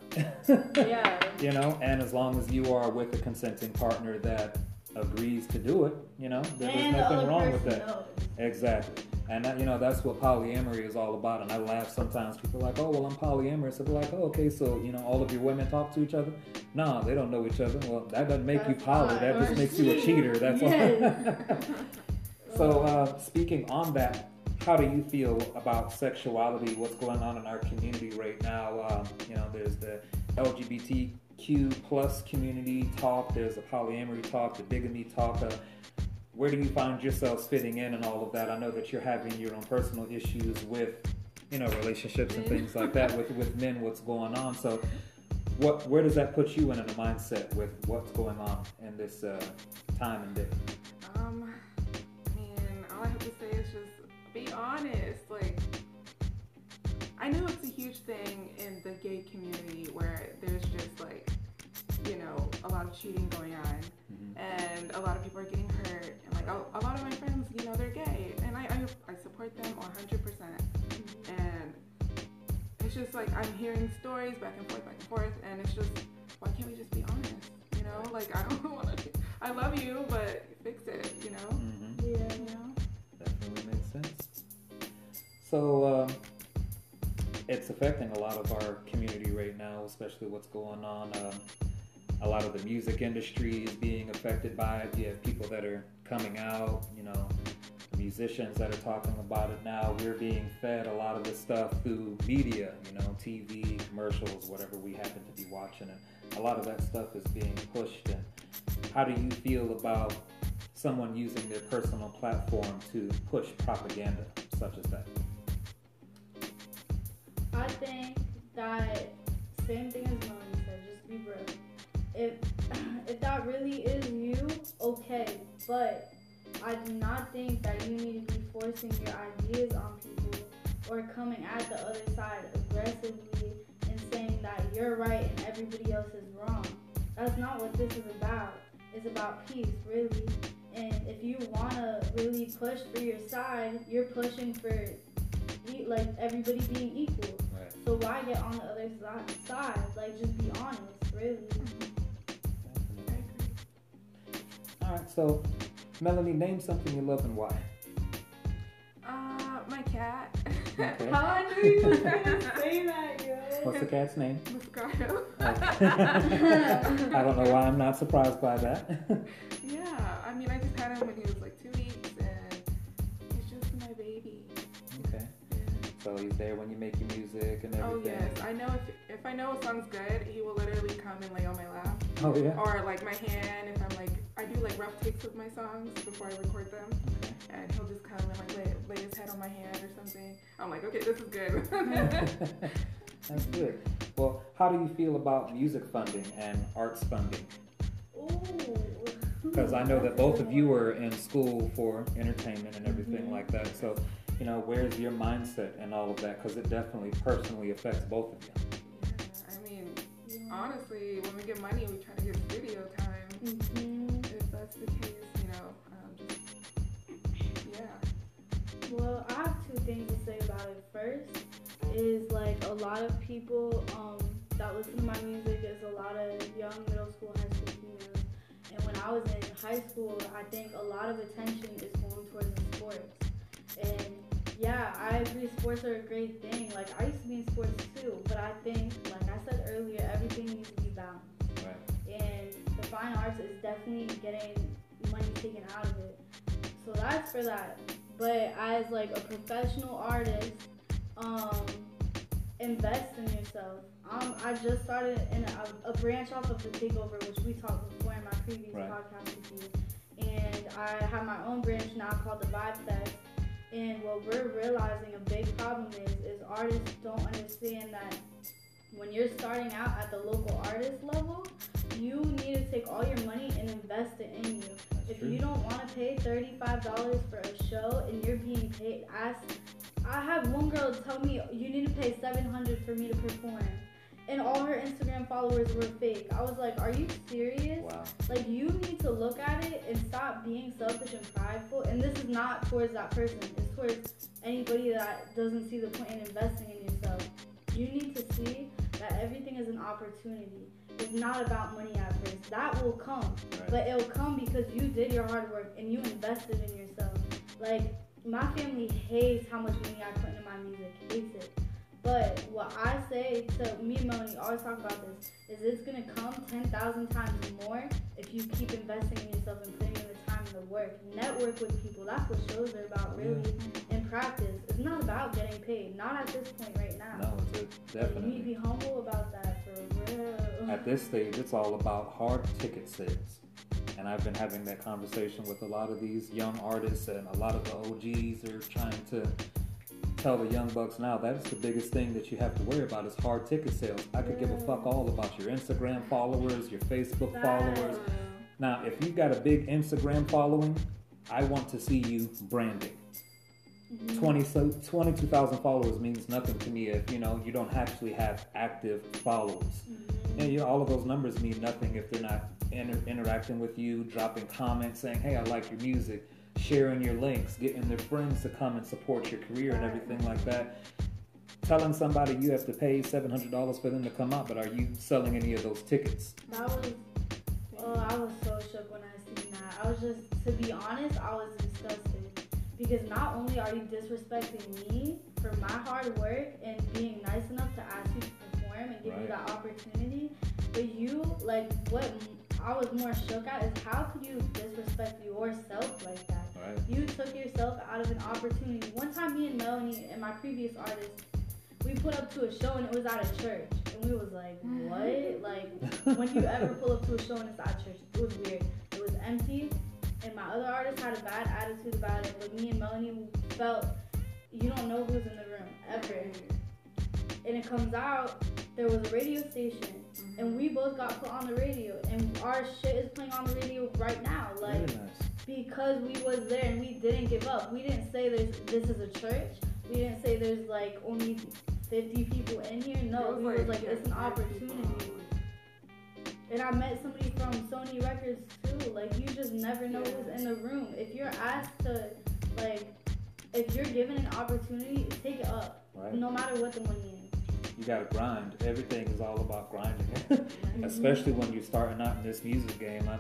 Yeah. You know, and as long as you are with a consenting partner that agrees to do it, you know, there- there's nothing wrong with that. knows. Exactly. And that, you know, that's what polyamory is all about. And I laugh sometimes. People are like, oh, well, I'm polyamorous. I'm like, oh, okay, so, you know, all of your women talk to each other? No, they don't know each other. Well, that doesn't make you poly. That just makes you a cheater. That's Yes. all. so, uh, speaking on that, how do you feel about sexuality? What's going on in our community right now? Um, you know, there's the LGBTQ plus community talk. There's the polyamory talk, the bigamy talk. Uh, where do you find yourselves fitting in and all of that? I know that you're having your own personal issues with, you know, relationships and things like that with with men. What's going on? So, what where does that put you in, in a mindset with what's going on in this uh, time and day? Um, I mean, all I have to say is just be honest. Like, I know it's a huge thing in the gay community where there's just like, you know, a lot of cheating going on, Mhm. and a lot of people are getting hurt. And like, a, a lot of my friends, you know, they're gay, and I I, I support them 100. percent And it's just like I'm hearing stories back and forth, back and forth, and it's just why can't we just be honest? You know, like I don't want to. I love you, but fix it. You know. Mm-hmm. Yeah. You know. Definitely makes sense. So um, it's affecting a lot of our community right now, especially what's going on. Um, a lot of the music industry is being affected by it. You have people that are coming out, you know, musicians that are talking about it now. We're being fed a lot of this stuff through media, you know, TV, commercials, whatever we happen to be watching. And a lot of that stuff is being pushed. And how do you feel about someone using their personal platform to push propaganda such as that? I think that same thing as Melanie said, just be real. If if that really is you, okay. But I do not think that you need to be forcing your ideas on people or coming at the other side aggressively and saying that you're right and everybody else is wrong. That's not what this is about. It's about peace, really. And if you wanna really push for your side, you're pushing for like everybody being equal. Right. So why get on the other side? Like, just be honest, really. I agree. All right. So, Melanie, name something you love and why. Uh, my cat. Okay. How I knew you was gonna say that, yo. What's the cat's name? Moscato. I don't know why I'm not surprised by that. yeah, I mean, I just had him when he was like two weeks, So he's there when you make your music and Oh everything. yes, I know if if I know a song's good, he will literally come and lay on my lap, Oh yeah. or like my hand if I'm like I do like rough takes of my songs before I record them, Okay. and he'll just come and like lay, lay his head on my hand or something. I'm like, okay, this is good. That's good. Well, how do you feel about music funding and arts funding? Because I know that both of you were in school for entertainment and everything mm-hmm. like that. So, you know, where's your mindset and all of that? Because it definitely personally affects both of you. Yeah, I mean, honestly, when we get money, we try to get studio time. Mhm. If that's the case, you know, um, just, yeah. Well, I have two things to say about it. First is like a lot of people um, that listen to my music is a lot of young middle school, high school females. And when I was in high school, I think a lot of attention is going towards the sports. And yeah, I agree, sports are a great thing. Like I used to be in sports too, but I think, like I said earlier, everything needs to be balanced Right. and the fine arts is definitely getting money taken out of it. So that's for that. But as like a professional artist, um, invest in yourself. Um, I just started in a, a branch off of the takeover, which we talked before in my previous Right. podcast with you, and I have my own branch now called the Vibe Fest. And what we're realizing a big problem is, is artists don't understand that when you're starting out at the local artist level, you need to take all your money and invest it in you. That's If true. you don't want to pay $35 for a show and you're being paid, ask. I have one girl tell me you need to pay 700 for me to perform, and all her Instagram followers were fake. I was like, are you serious? Wow. Like you need to look at it and stop being selfish and prideful. And this is not towards that person. It's towards anybody that doesn't see the point in investing in yourself. You need to see that everything is an opportunity. It's not about money at first. That will come, Right. but it'll come because you did your hard work and you invested in yourself. Like my family hates how much money I put into my music. Hates it. But what I say to me and Melanie always talk about this is it's gonna come ten thousand times more if you keep investing in yourself and putting in the time and the work. Network with people. That's what shows are about, really. In practice, it's not about getting paid. Not at this point right now. No, it's a, You need to be humble about that for real. At this stage, it's all about hard ticket sales. And I've been having that conversation with a lot of these young artists, and a lot of the OGs are trying to tell the young bucks now that's the biggest thing that you have to worry about is hard ticket sales. I could give a fuck all about your Instagram followers, your Facebook followers. Now, if you've got a big Instagram following, I want to see you branding. Mm-hmm. 20, so 22,000 followers means nothing to me if you know you don't actually have active followers. Mm-hmm. And you know, all of those numbers mean nothing if they're not inter- interacting with you, dropping comments, saying, "Hey, I like your music," sharing your links, getting their friends to come and support your career and everything like that. Telling somebody you have to pay seven hundred dollars for them to come out, but are you selling any of those tickets? That was, oh, I was so shook when I seen that. I was just, to be honest, I was disgusted. Because not only are you disrespecting me for my hard work and being nice enough to ask you to perform and give you that opportunity, but you, like, what I was more shook at is how could you disrespect yourself like that? Right. You took yourself out of an opportunity. One time, me and Melanie and my previous artist, we put up to a show and it was at a church, and we was like, "What? Mm. Like, when you ever pull up to a show and it's at church, it was weird. It was empty, and my other artist had a bad attitude about it. But me and Melanie felt you don't know who's in the room ever. And it comes out there was a radio station, and mm-hmm. we both got put on the radio, and our shit is playing on the radio right now. Like Very nice. Because we was there and we didn't give up. We didn't say there's this is a church. We didn't say there's like only 50 people in here. No, It we was like it's an opportunity. And I met somebody from Sony Records too. Like you just never know who's in the room. If you're asked to like if you're given an opportunity, take it up. Right. No matter what the money is. You gotta grind. Everything is all about grinding. Mm-hmm. Especially when you're starting out in this music game. I,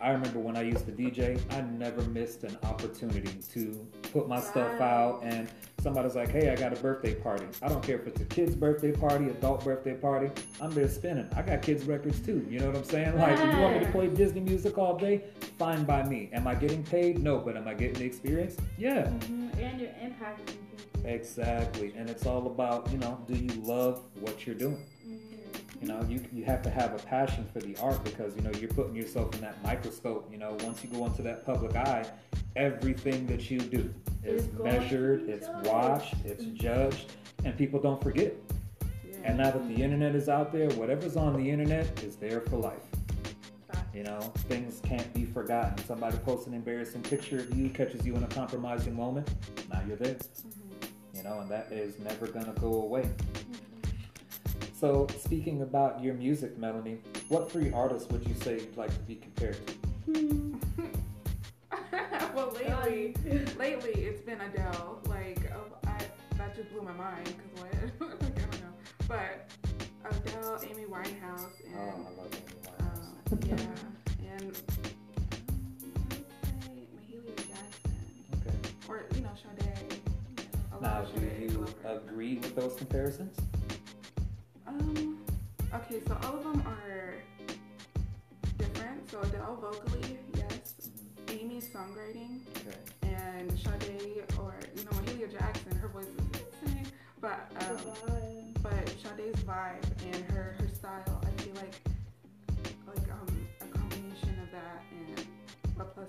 I remember when I used to DJ, I never missed an opportunity to put my stuff out and somebody's like, hey, I got a birthday party. I don't care if it's a kid's birthday party, adult birthday party. I'm there spinning. I got kids' records too. You know what I'm saying? Like, if you want me to play Disney music all day, fine by me. Am I getting paid? No, but am I getting the experience? Yeah. Mhm. And you're impacting people. Exactly. And it's all about, you know, do you love what you're doing? You know, you, you have to have a passion for the art because, you know, you're putting yourself in that microscope. You know, once you go into that public eye, everything that you do is It's measured, it's watched, it's judged, and people don't forget. Yeah. And now that the internet is out there, whatever's on the internet is there for life. You know, things can't be forgotten. Somebody posts an embarrassing picture of you, catches you in a compromising moment. Now you're there. You know, and that is never gonna go away. So, speaking about your music, Melanie, what three artists would you say you'd like to be compared to? well, lately, lately it's been Adele. Like, oh, I, that just blew my mind because what? like, I don't know. But Adele, Amy Winehouse, Oh, I and love Amy um, Winehouse. yeah, and um, I would say Mahalia Jackson Okay. or you know Sade. You know, Now, do Sade you agree with those comparisons? Um. Okay, so all of them are different. So Adele vocally, yes. Amy's songwriting, Okay. and Sade or you know Mahalia Jackson, her voice is insane. But um, but Sade's vibe and her her style, I feel like like um a combination of that and a plus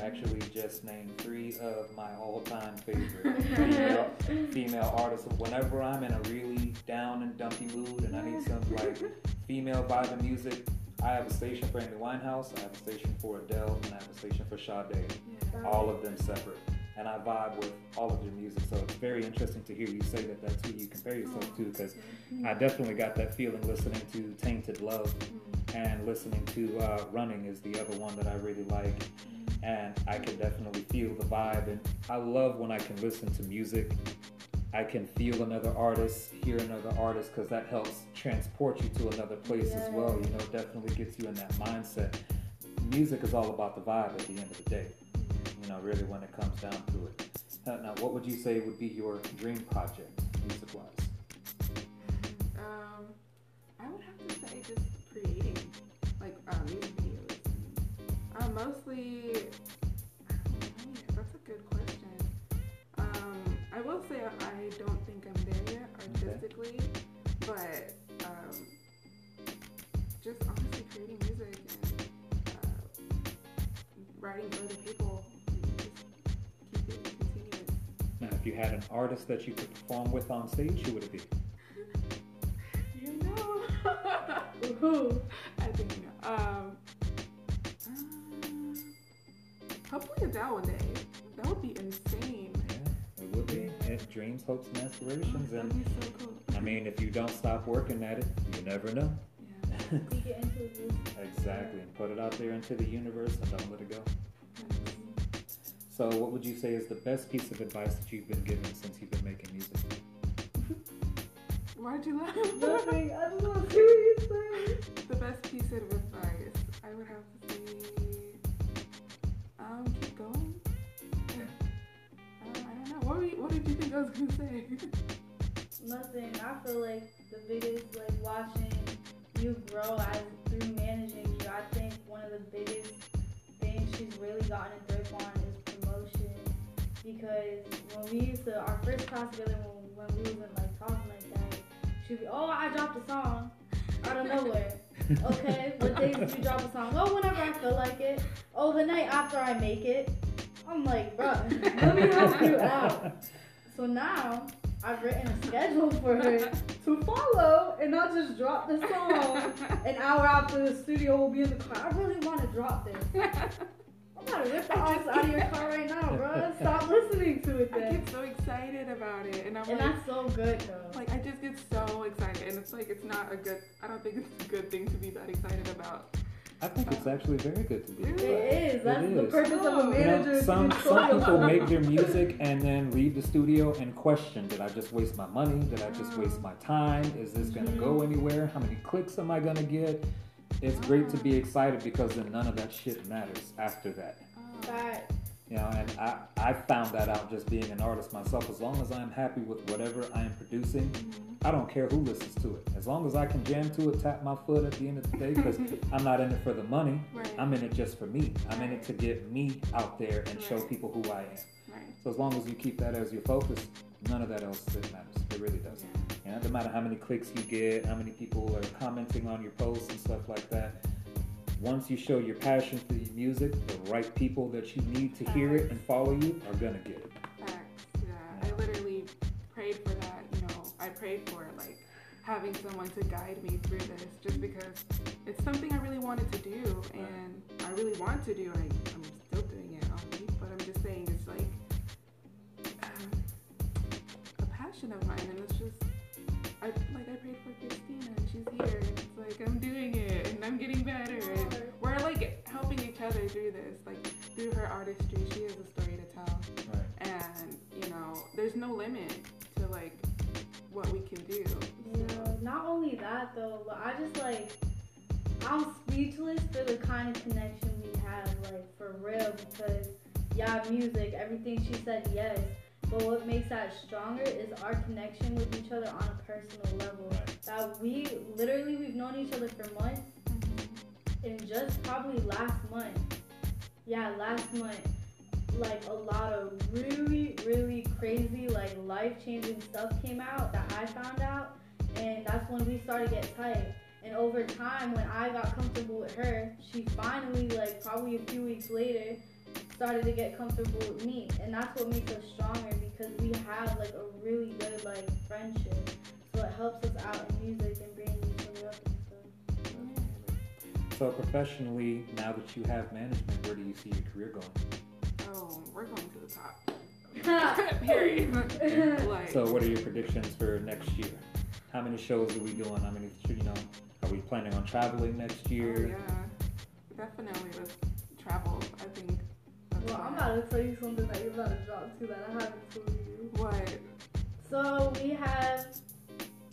actually just named three of my all-time favorite female, female artists. Whenever I'm in a really down and dumpy mood and I need some like female vibe of music, I have a station for Amy Winehouse, I have a station for Adele, and I have a station for Sade. Yeah. All of them separate. And I vibe with all of your music, so it's very interesting to hear you say that that's who you compare yourself to, because I definitely got that feeling listening to Tainted Love and listening to uh, Running is the other one that I really like. And I can definitely feel the vibe. And I love when I can listen to music. I can feel another artist, hear another artist, because that helps transport you to another place as well. You know, definitely gets you in that mindset. Music is all about the vibe at the end of the day, you know, really when it comes down to it. Uh, now, what would you say would be your dream project, music wise? Um, I would have to say just creating like uh, music videos. Uh, mostly, I don't know yet. That's a good question. Um, I will say I don't think I'm there yet artistically, but um, just honestly creating music and uh, writing for other people. You had an artist that you could perform with on stage, who would it be? You know. Who? I think you know. Um, uh, hopefully Adele one day. That would be insane. Yeah, it would be. It, dreams, hopes, and aspirations. That'd And be so cool. I mean, if you don't stop working at it, you never know. Yeah. We get into this. exactly. And put it out there into the universe and don't let it go. So, what would you say is the best piece of advice that you've been given since you've been making music? Why'd you laugh? Nothing. I just want to see what you say. the best piece of advice I would have to say, um, keep going. Uh, I don't know. What, were you, what did you think I was gonna say? Nothing. I feel like the biggest, like watching you grow as through managing you. I think one of the biggest things she's really gotten a grip on is promotion. Because when we used to, our first class together, when, when we wasn't like talking like that, she'd be, oh, I dropped a song out of nowhere. Okay, what days did you drop a song? Oh, whenever I feel like it. Oh, the night after I make it. I'm like, bro, let me help you out. So now I've written a schedule for her to follow and not just drop the song an hour after the studio will be in the car. I really want to drop this. I'm gonna rip the odds out of your car right now, bro. Stop listening to it I then. get so excited about it, and I'm And like, that's so good though. like I just get so excited, and it's like it's not a good. I don't think it's a good thing to be that excited about. I think it's actually very good to be. Really? excited. It is. That's the is. purpose of a Oh. You manager. know, some some people make their music and then leave the studio and question: Did I just waste my money? Did I just waste oh. my time? Is this gonna go mm-hmm. anywhere? How many clicks am I gonna get? It's great to be excited because then none of that shit matters after that. Fact. You know, and I, I found that out just being an artist myself. As long as I'm happy with whatever I am producing, mm-hmm. I don't care who listens to it. As long as I can jam to it, tap my foot at the end of the day, because I'm not in it for the money. Right. I'm in it just for me. I'm in it to get me out there and show people who I am. Right. So as long as you keep that as your focus, none of that else it matters. It really does. Yeah. You know, no matter how many clicks you get, how many people are commenting on your posts and stuff like that. once you show your passion for your music, the right people that you need to hear it and follow you are gonna get it. Facts. Yeah, I literally prayed for that. You know, I prayed for like having someone to guide me through this, just because it's something I really wanted to do, and I really want to do. I, I'm passion of mine, and it's just I like I prayed for Christina, and she's here. And it's like I'm doing it, and I'm getting better, and we're like helping each other through this, like through her artistry. She has a story to tell Right. and you know there's no limit to like what we can do Yeah, not only that though, but I just like I'm speechless for the kind of connection we have, like for real, because yeah, music, everything she said, yes. But what makes that stronger is our connection with each other on a personal level. Right. That we literally we've known each other for months, mm-hmm. and just probably last month, yeah, last month, like a lot of really, really crazy, like life changing stuff came out that I found out, and that's when we started to get tight. And over time, when I got comfortable with her, she finally, like probably a few weeks later, started to get comfortable with me, and that's what makes us stronger because we have like a really good like friendship. So it helps us out in music and bringing each other up and stuff. So professionally, now that you have management, where do you see your career going? oh we're going to the top period like So what are your predictions for next year? How many shows are we doing? How many, you know, are we planning on traveling next oh, year? yeah definitely let's travel i think that's Well, I'm about to tell you something that you're about to drop too that I haven't told you. what So we have,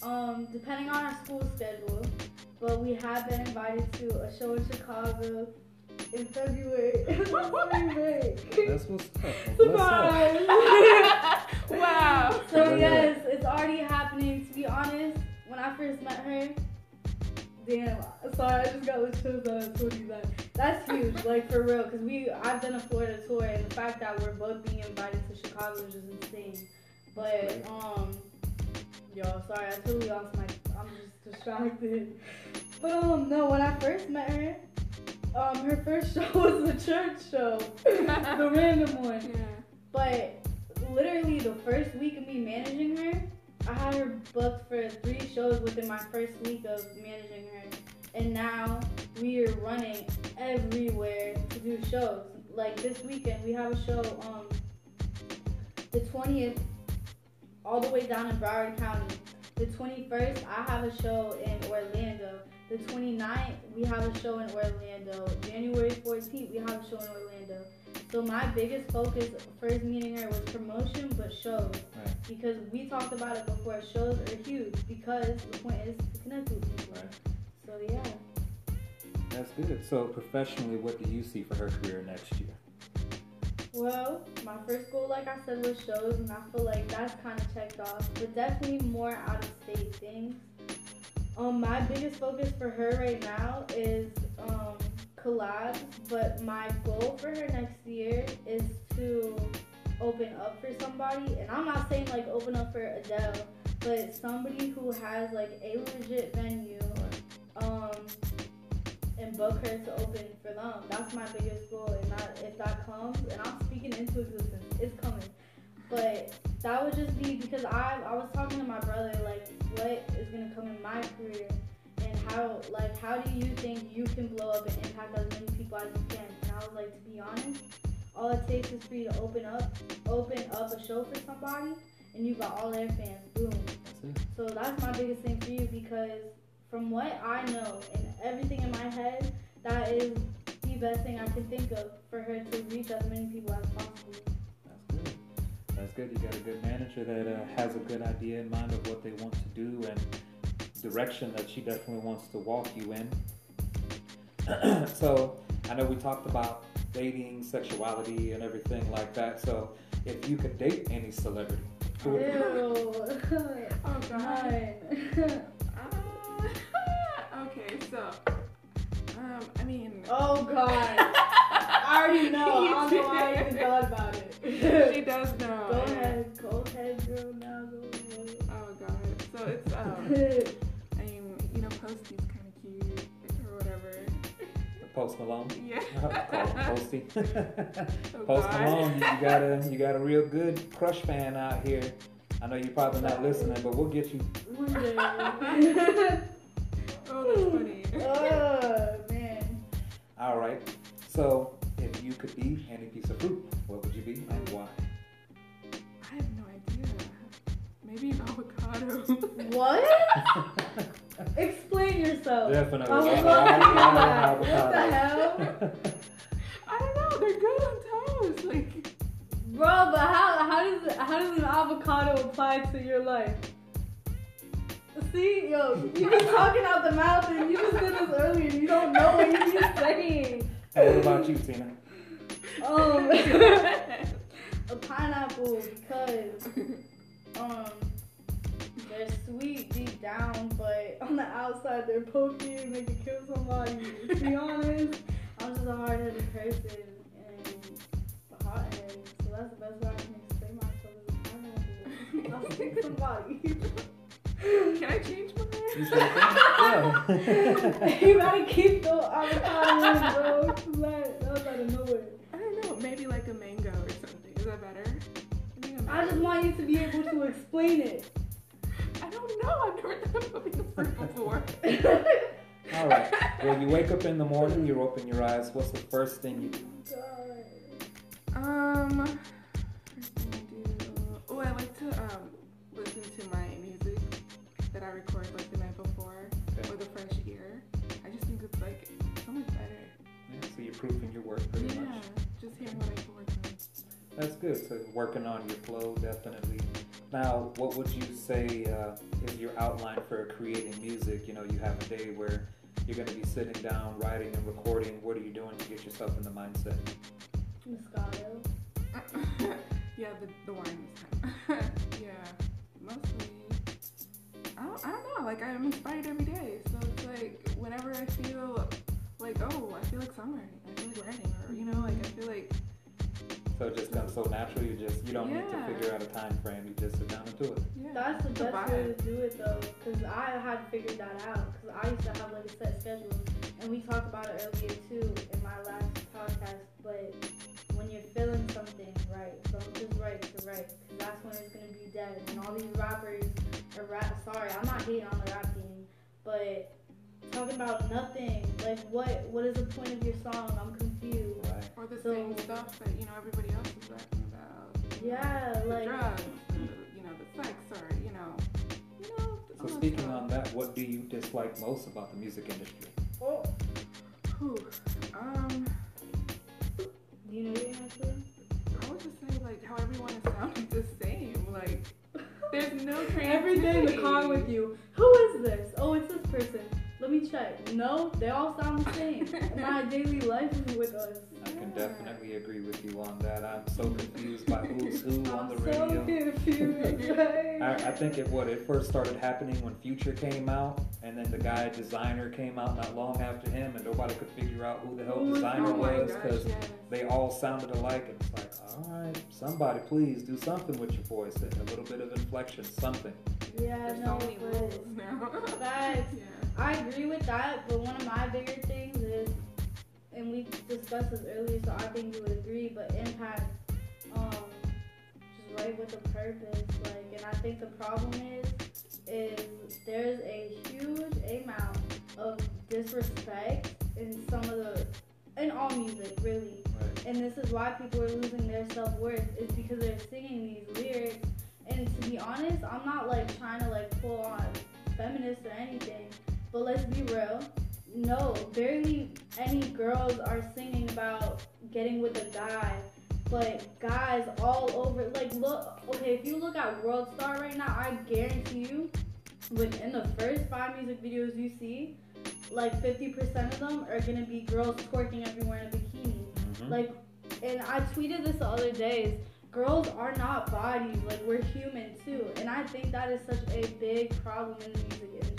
um, depending on our school schedule, but we have been invited to a show in Chicago in February. February. That's what's up. What's up? Surprise! wow so yes, it's already happening. To be honest, when I first met her, damn, sorry, I just got the chills told you that. That's huge, like for real, because we I've done a Florida tour, and the fact that we're both being invited to Chicago is just insane. But um, yo, sorry, I totally lost my. I'm just distracted. But um, no, when I first met her, um, her first show was the church show, the random one. yeah But literally the first week of me managing her, I had her booked for three shows within my first week of managing her. And now we are running everywhere to do shows. Like this weekend we have a show on the 20th all the way down in Broward County. The 21st I have a show in Orlando. The 29th we have a show in Orlando. January 14th we have a show in Orlando. So my biggest focus first meeting her was promotion, but shows Right. because we talked about it before. Shows are huge because the point is to connect with people. Right. That's good. So professionally, what do you see for her career next year? well, my first goal, like I said, was shows, and I feel like that's kind of checked off. But definitely more out of state things. Um, my biggest focus for her right now is um collabs, but my goal for her next year is to open up for somebody, and I'm not saying like open up for Adele, but somebody who has like a legit venue, um, and book her to open for them. That's my biggest goal, and that if that comes, and I'm speaking into existence, it's coming. But that would just be because I I was talking to my brother like what is gonna come in my career and how like how do you think you can blow up and impact as many people as you can? And I was like to be honest, all it takes is for you to open up open up a show for somebody and you got all their fans. Boom. So that's my biggest thing for you because from what I know and everything in my head, that is the best thing I can think of for her to reach as many people as possible. That's good. That's good. You got a good manager that uh, has a good idea in mind of what they want to do and direction that she definitely wants to walk you in. so I know we talked about dating, sexuality, and everything like that. So if you could date any celebrity, who would it be? Ew. oh god None. So um i mean oh god. I already know. I don't know why I even thought about it. she does know Go ahead. Go ahead, girl. Now go oh god so it's um i mean you know posty's kind of cute or whatever Post Malone. Yeah. Call him Posty. Oh, Post God. Malone, you got a you got a real good crush fan out here. I know you're probably not listening, but we'll get you. One day. Oh, that's funny. oh man. All right. So, if you could be any piece of fruit, what would you be and why? I have no idea. Maybe an avocado. What? Explain yourself. Definitely. I would Why- love to hear why that. What the hell? I don't know. They're good on toast. Like, Bro, but how how does how does an avocado apply to your life? See, yo, you be talking out the mouth and you just did this earlier. You don't know what you be saying. Hey, what about you, Tina? Um, a pineapple because um they're sweet deep down, but on the outside they're pokey and they can kill somebody. To be honest, I'm just a hard-headed person and a hothead, so that's the best way I can explain myself as a pineapple. I'll stick somebody. Can I change my You said that? Yeah. you gotta keep the avocado in, bro. That, that was out of nowhere. I don't know. Maybe like a mango or something. Is that better? I, think a I just want you to be able to explain it. I don't know. I've never done something fruit before. All right. When you wake up in the morning, you open your eyes. What's the first thing you do? Work pretty yeah, much. just hearing what I can work on. That's good. So working on your flow, definitely. Now, what would you say uh, is your outline for creating music? You know, you have a day where you're going to be sitting down, writing and recording. What are you doing to get yourself in the mindset? Moscato. yeah, the the wine this time. yeah, mostly. I don't, I don't know. Like I'm inspired every day, so it's like whenever I feel like oh I feel like songwriting, I feel like you know like I feel like So it just comes so natural. You just you don't need to figure out a time frame. You just sit down and do it. yeah. That's the it's a best way to do it though, because I had figured that out. Because I used to have like a set schedule, and we talked about it earlier too in my last podcast. But when you're feeling something, right, don't just write to write, because that's when it's gonna be dead. And all these rappers are rap. Sorry, I'm not hating on the rap game, but talking about nothing. Like what? What is the point of your song? I'm confused. Right. Or the So- same stuff that you know everybody else is rapping about. Yeah, the like drugs, the, you know the sex, or you know, you know. all So speaking stuff. on that, what do you dislike most about the music industry? oh, Whew. Um, do you know your answer? I would just say like how everyone is sounding the same. Like there's no creativity. Every day in the car with you. Who is this? Oh, it's this person. Let me check. No, they all sound the same. My daily life is with us. I can definitely agree with you on that. I'm so confused by who's who on the I'm so radio. confused. right? I, I think it what it first started happening when Future came out, and then the guy Desiigner came out not long after him, and nobody could figure out who the hell oh Who was Desiigner Oh was because yes. they all sounded alike. And it's like, all right, somebody please do something with your voice, and a little bit of inflection, something. yeah, There's no, so many but rules now. Facts. yeah. I agree with that, but one of my bigger things is, and we discussed this earlier, so I think you would agree, but impact, um, just write with a purpose, like, and I think the problem is, is there's a huge amount of disrespect in some of the, in all music, really, Right. and this is why people are losing their self worth is because they're singing these lyrics. And to be honest, I'm not like trying to like pull on feminists or anything, but let's be real. No, barely any girls are singing about getting with a guy, but guys all over. Like, look, okay, if you look at World Star right now, I guarantee you, within the first five music videos you see, like 50% of them are gonna be girls twerking everywhere in a bikini. Mhm. Like, and I tweeted this the other days. Girls are not bodies. Like, we're human too. And I think that is such a big problem in the music industry.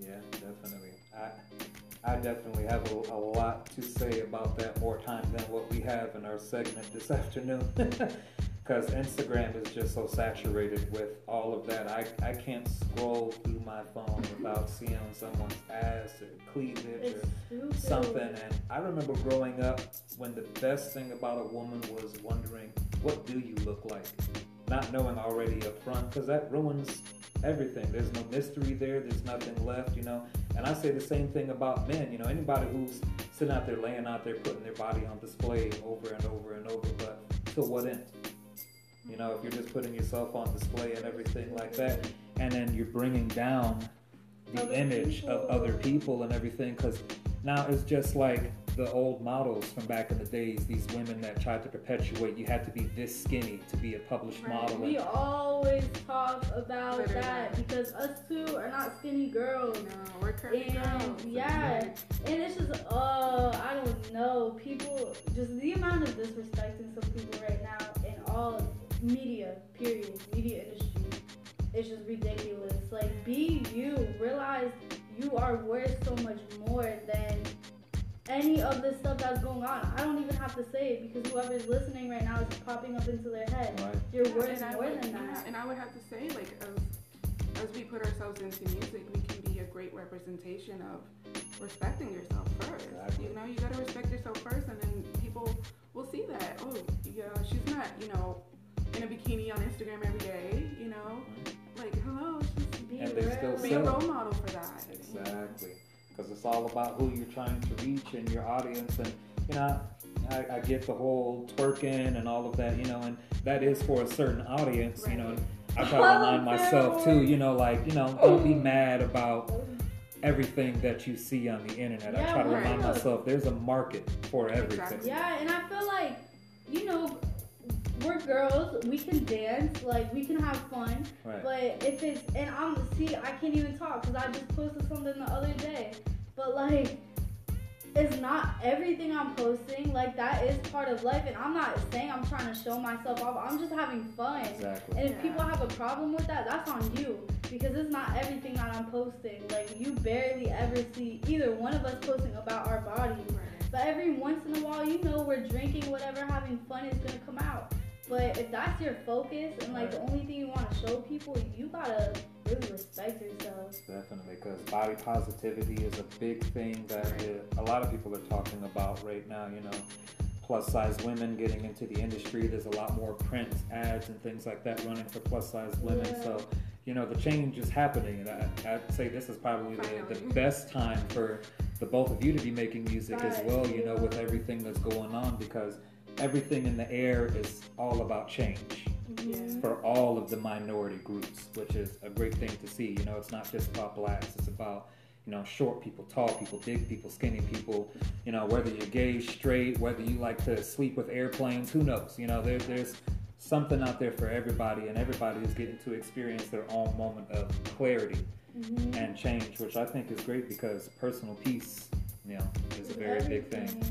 Yeah, definitely. I I definitely have a, a lot to say about that more time than what we have in our segment this afternoon. because Instagram is just so saturated with all of that. I, I can't scroll through my phone without seeing someone's ass or cleavage or something. And I remember growing up when the best thing about a woman was wondering, what do you look like? Not knowing already up front, because that ruins everything. There's no mystery there, there's nothing left, you know. And I say the same thing about men, you know, anybody who's sitting out there, laying out there, putting their body on display over and over and over, but to what end? You know, if you're just putting yourself on display and everything like that, and then you're bringing down the Other image of other people and everything, because now it's just like the old models from back in the days. These women that tried to perpetuate you had to be this skinny to be a published Right. model. We always talk about Literally. that because us two are not skinny girls. No, we're curvy And girls. yeah, and it's just, uh, I don't know. People, just the amount of disrespecting some people right now in all media, period, media industry, it's just ridiculous. Like, be you. Realize you are worth so much more than any of this stuff that's going on. I don't even have to say it because whoever's listening right now is popping up into their head. Right. You're Yeah, worth and more would, than yeah, that. and I would have to say, like, as, as we put ourselves into music, we can be a great representation of respecting yourself first. Exactly. You know, you gotta respect yourself first, and then people will see that. Oh, yeah, she's not, you know, in a bikini on Instagram every day. You know, like, hello, she's Be And they still real. be a role model for that. Exactly, because it's all about who you're trying to reach and your audience, and you know, I, I get the whole twerking and all of that, you know, and that is for a certain audience, you know. I try to remind myself too, you know, like you know, don't be oh. mad about everything that you see on the internet. I try to right. remind myself there's a market for everything. Yeah, and I feel like, you know, we're girls, we can dance, like we can have fun. Right. But if it's and I'm see, I can't even talk because I just posted something the other day. But like, it's not everything I'm posting. Like that is part of life, and I'm not saying I'm trying to show myself off. I'm just having fun. Exactly. And if Yeah. people have a problem with that, that's on you because it's not everything that I'm posting. Like you barely ever see either one of us posting about our bodies. Right. But every once in a while, you know, we're drinking, whatever, having fun is gonna come out. But if that's your focus and like the only thing you want to show people, you gotta really respect yourself. Definitely, because body positivity is a big thing that uh, a lot of people are talking about right now. You know, plus size women getting into the industry. There's a lot more print ads and things like that running for plus size women. Yeah. So, you know, the change is happening. And I, I'd say this is probably the, the best time for the both of you to be making music as well, you know, with everything that's going on because everything in the air is all about change Yeah. for all of the minority groups, which is a great thing to see. You know, it's not just about blacks, it's about, you know, short people, tall people, big people, skinny people, you know, whether you're gay, straight, whether you like to sleep with airplanes, who knows? You know, there, there's something out there for everybody, and everybody is getting to experience their own moment of clarity Mhm. and change, which I think is great because personal peace, you know, is a very big thing.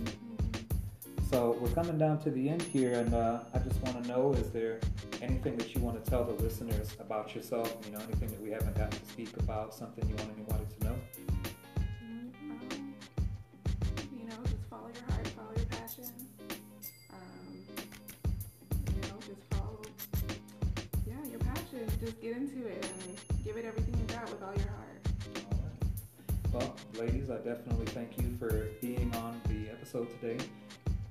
So we're coming down to the end here, and uh, I just want to know: is there anything that you want to tell the listeners about yourself? You know, anything that we haven't gotten to speak about, something you want anybody to know? Um, you know, just follow your heart, follow your passion. Um, you know, just follow, yeah, your passion. Just get into it and give it everything you got with all your heart. Well, ladies, I definitely thank you for being on the episode today.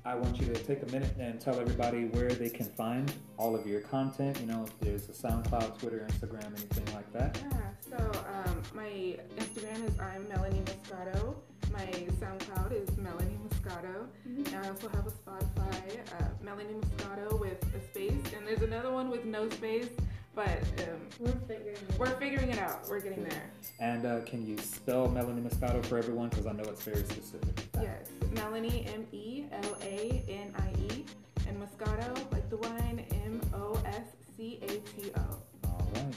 I want you to take a minute and tell everybody where they can find all of your content. You know, if there's a SoundCloud, Twitter, Instagram, anything like that. Yeah, so um, my Instagram is I'm Melanie Moscato. My SoundCloud is Melanie Moscato. And I also have a Spotify, uh, Melanie Moscato with a space. And there's another one with no space, but um, We're figuring it. we're figuring it out. We're getting there. And uh, can you spell Melanie Moscato for everyone? Because I know it's very specific. Yes, Melanie M E L A N I E, and Moscato, like the wine, M O S C A T O. All right.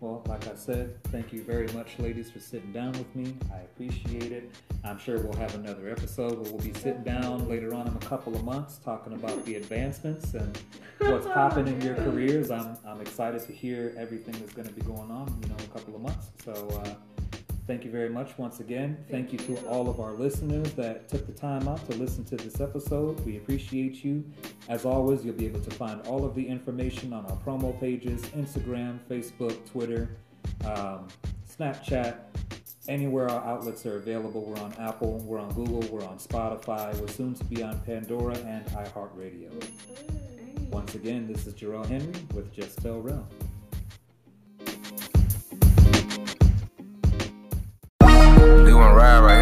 Well, like I said, thank you very much, ladies, for sitting down with me. I appreciate it. I'm sure we'll have another episode where we'll be sitting down later on in a couple of months talking about the advancements and what's popping in your careers. I'm, I'm excited to hear everything that's going to be going on, you know, in a couple of months. So, uh, Thank you very much once again. Thank, Thank you to all of our listeners that took the time out to listen to this episode. We appreciate you. As always, you'll be able to find all of the information on our promo pages Instagram, Facebook, Twitter, um, Snapchat, anywhere our outlets are available. We're on Apple, we're on Google, we're on Spotify, we're soon to be on Pandora and iHeartRadio. Once again, this is Jarrell Henry with Just Tell Realm. you ride right.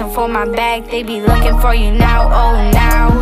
searching for my bag. They be looking for you now, oh now.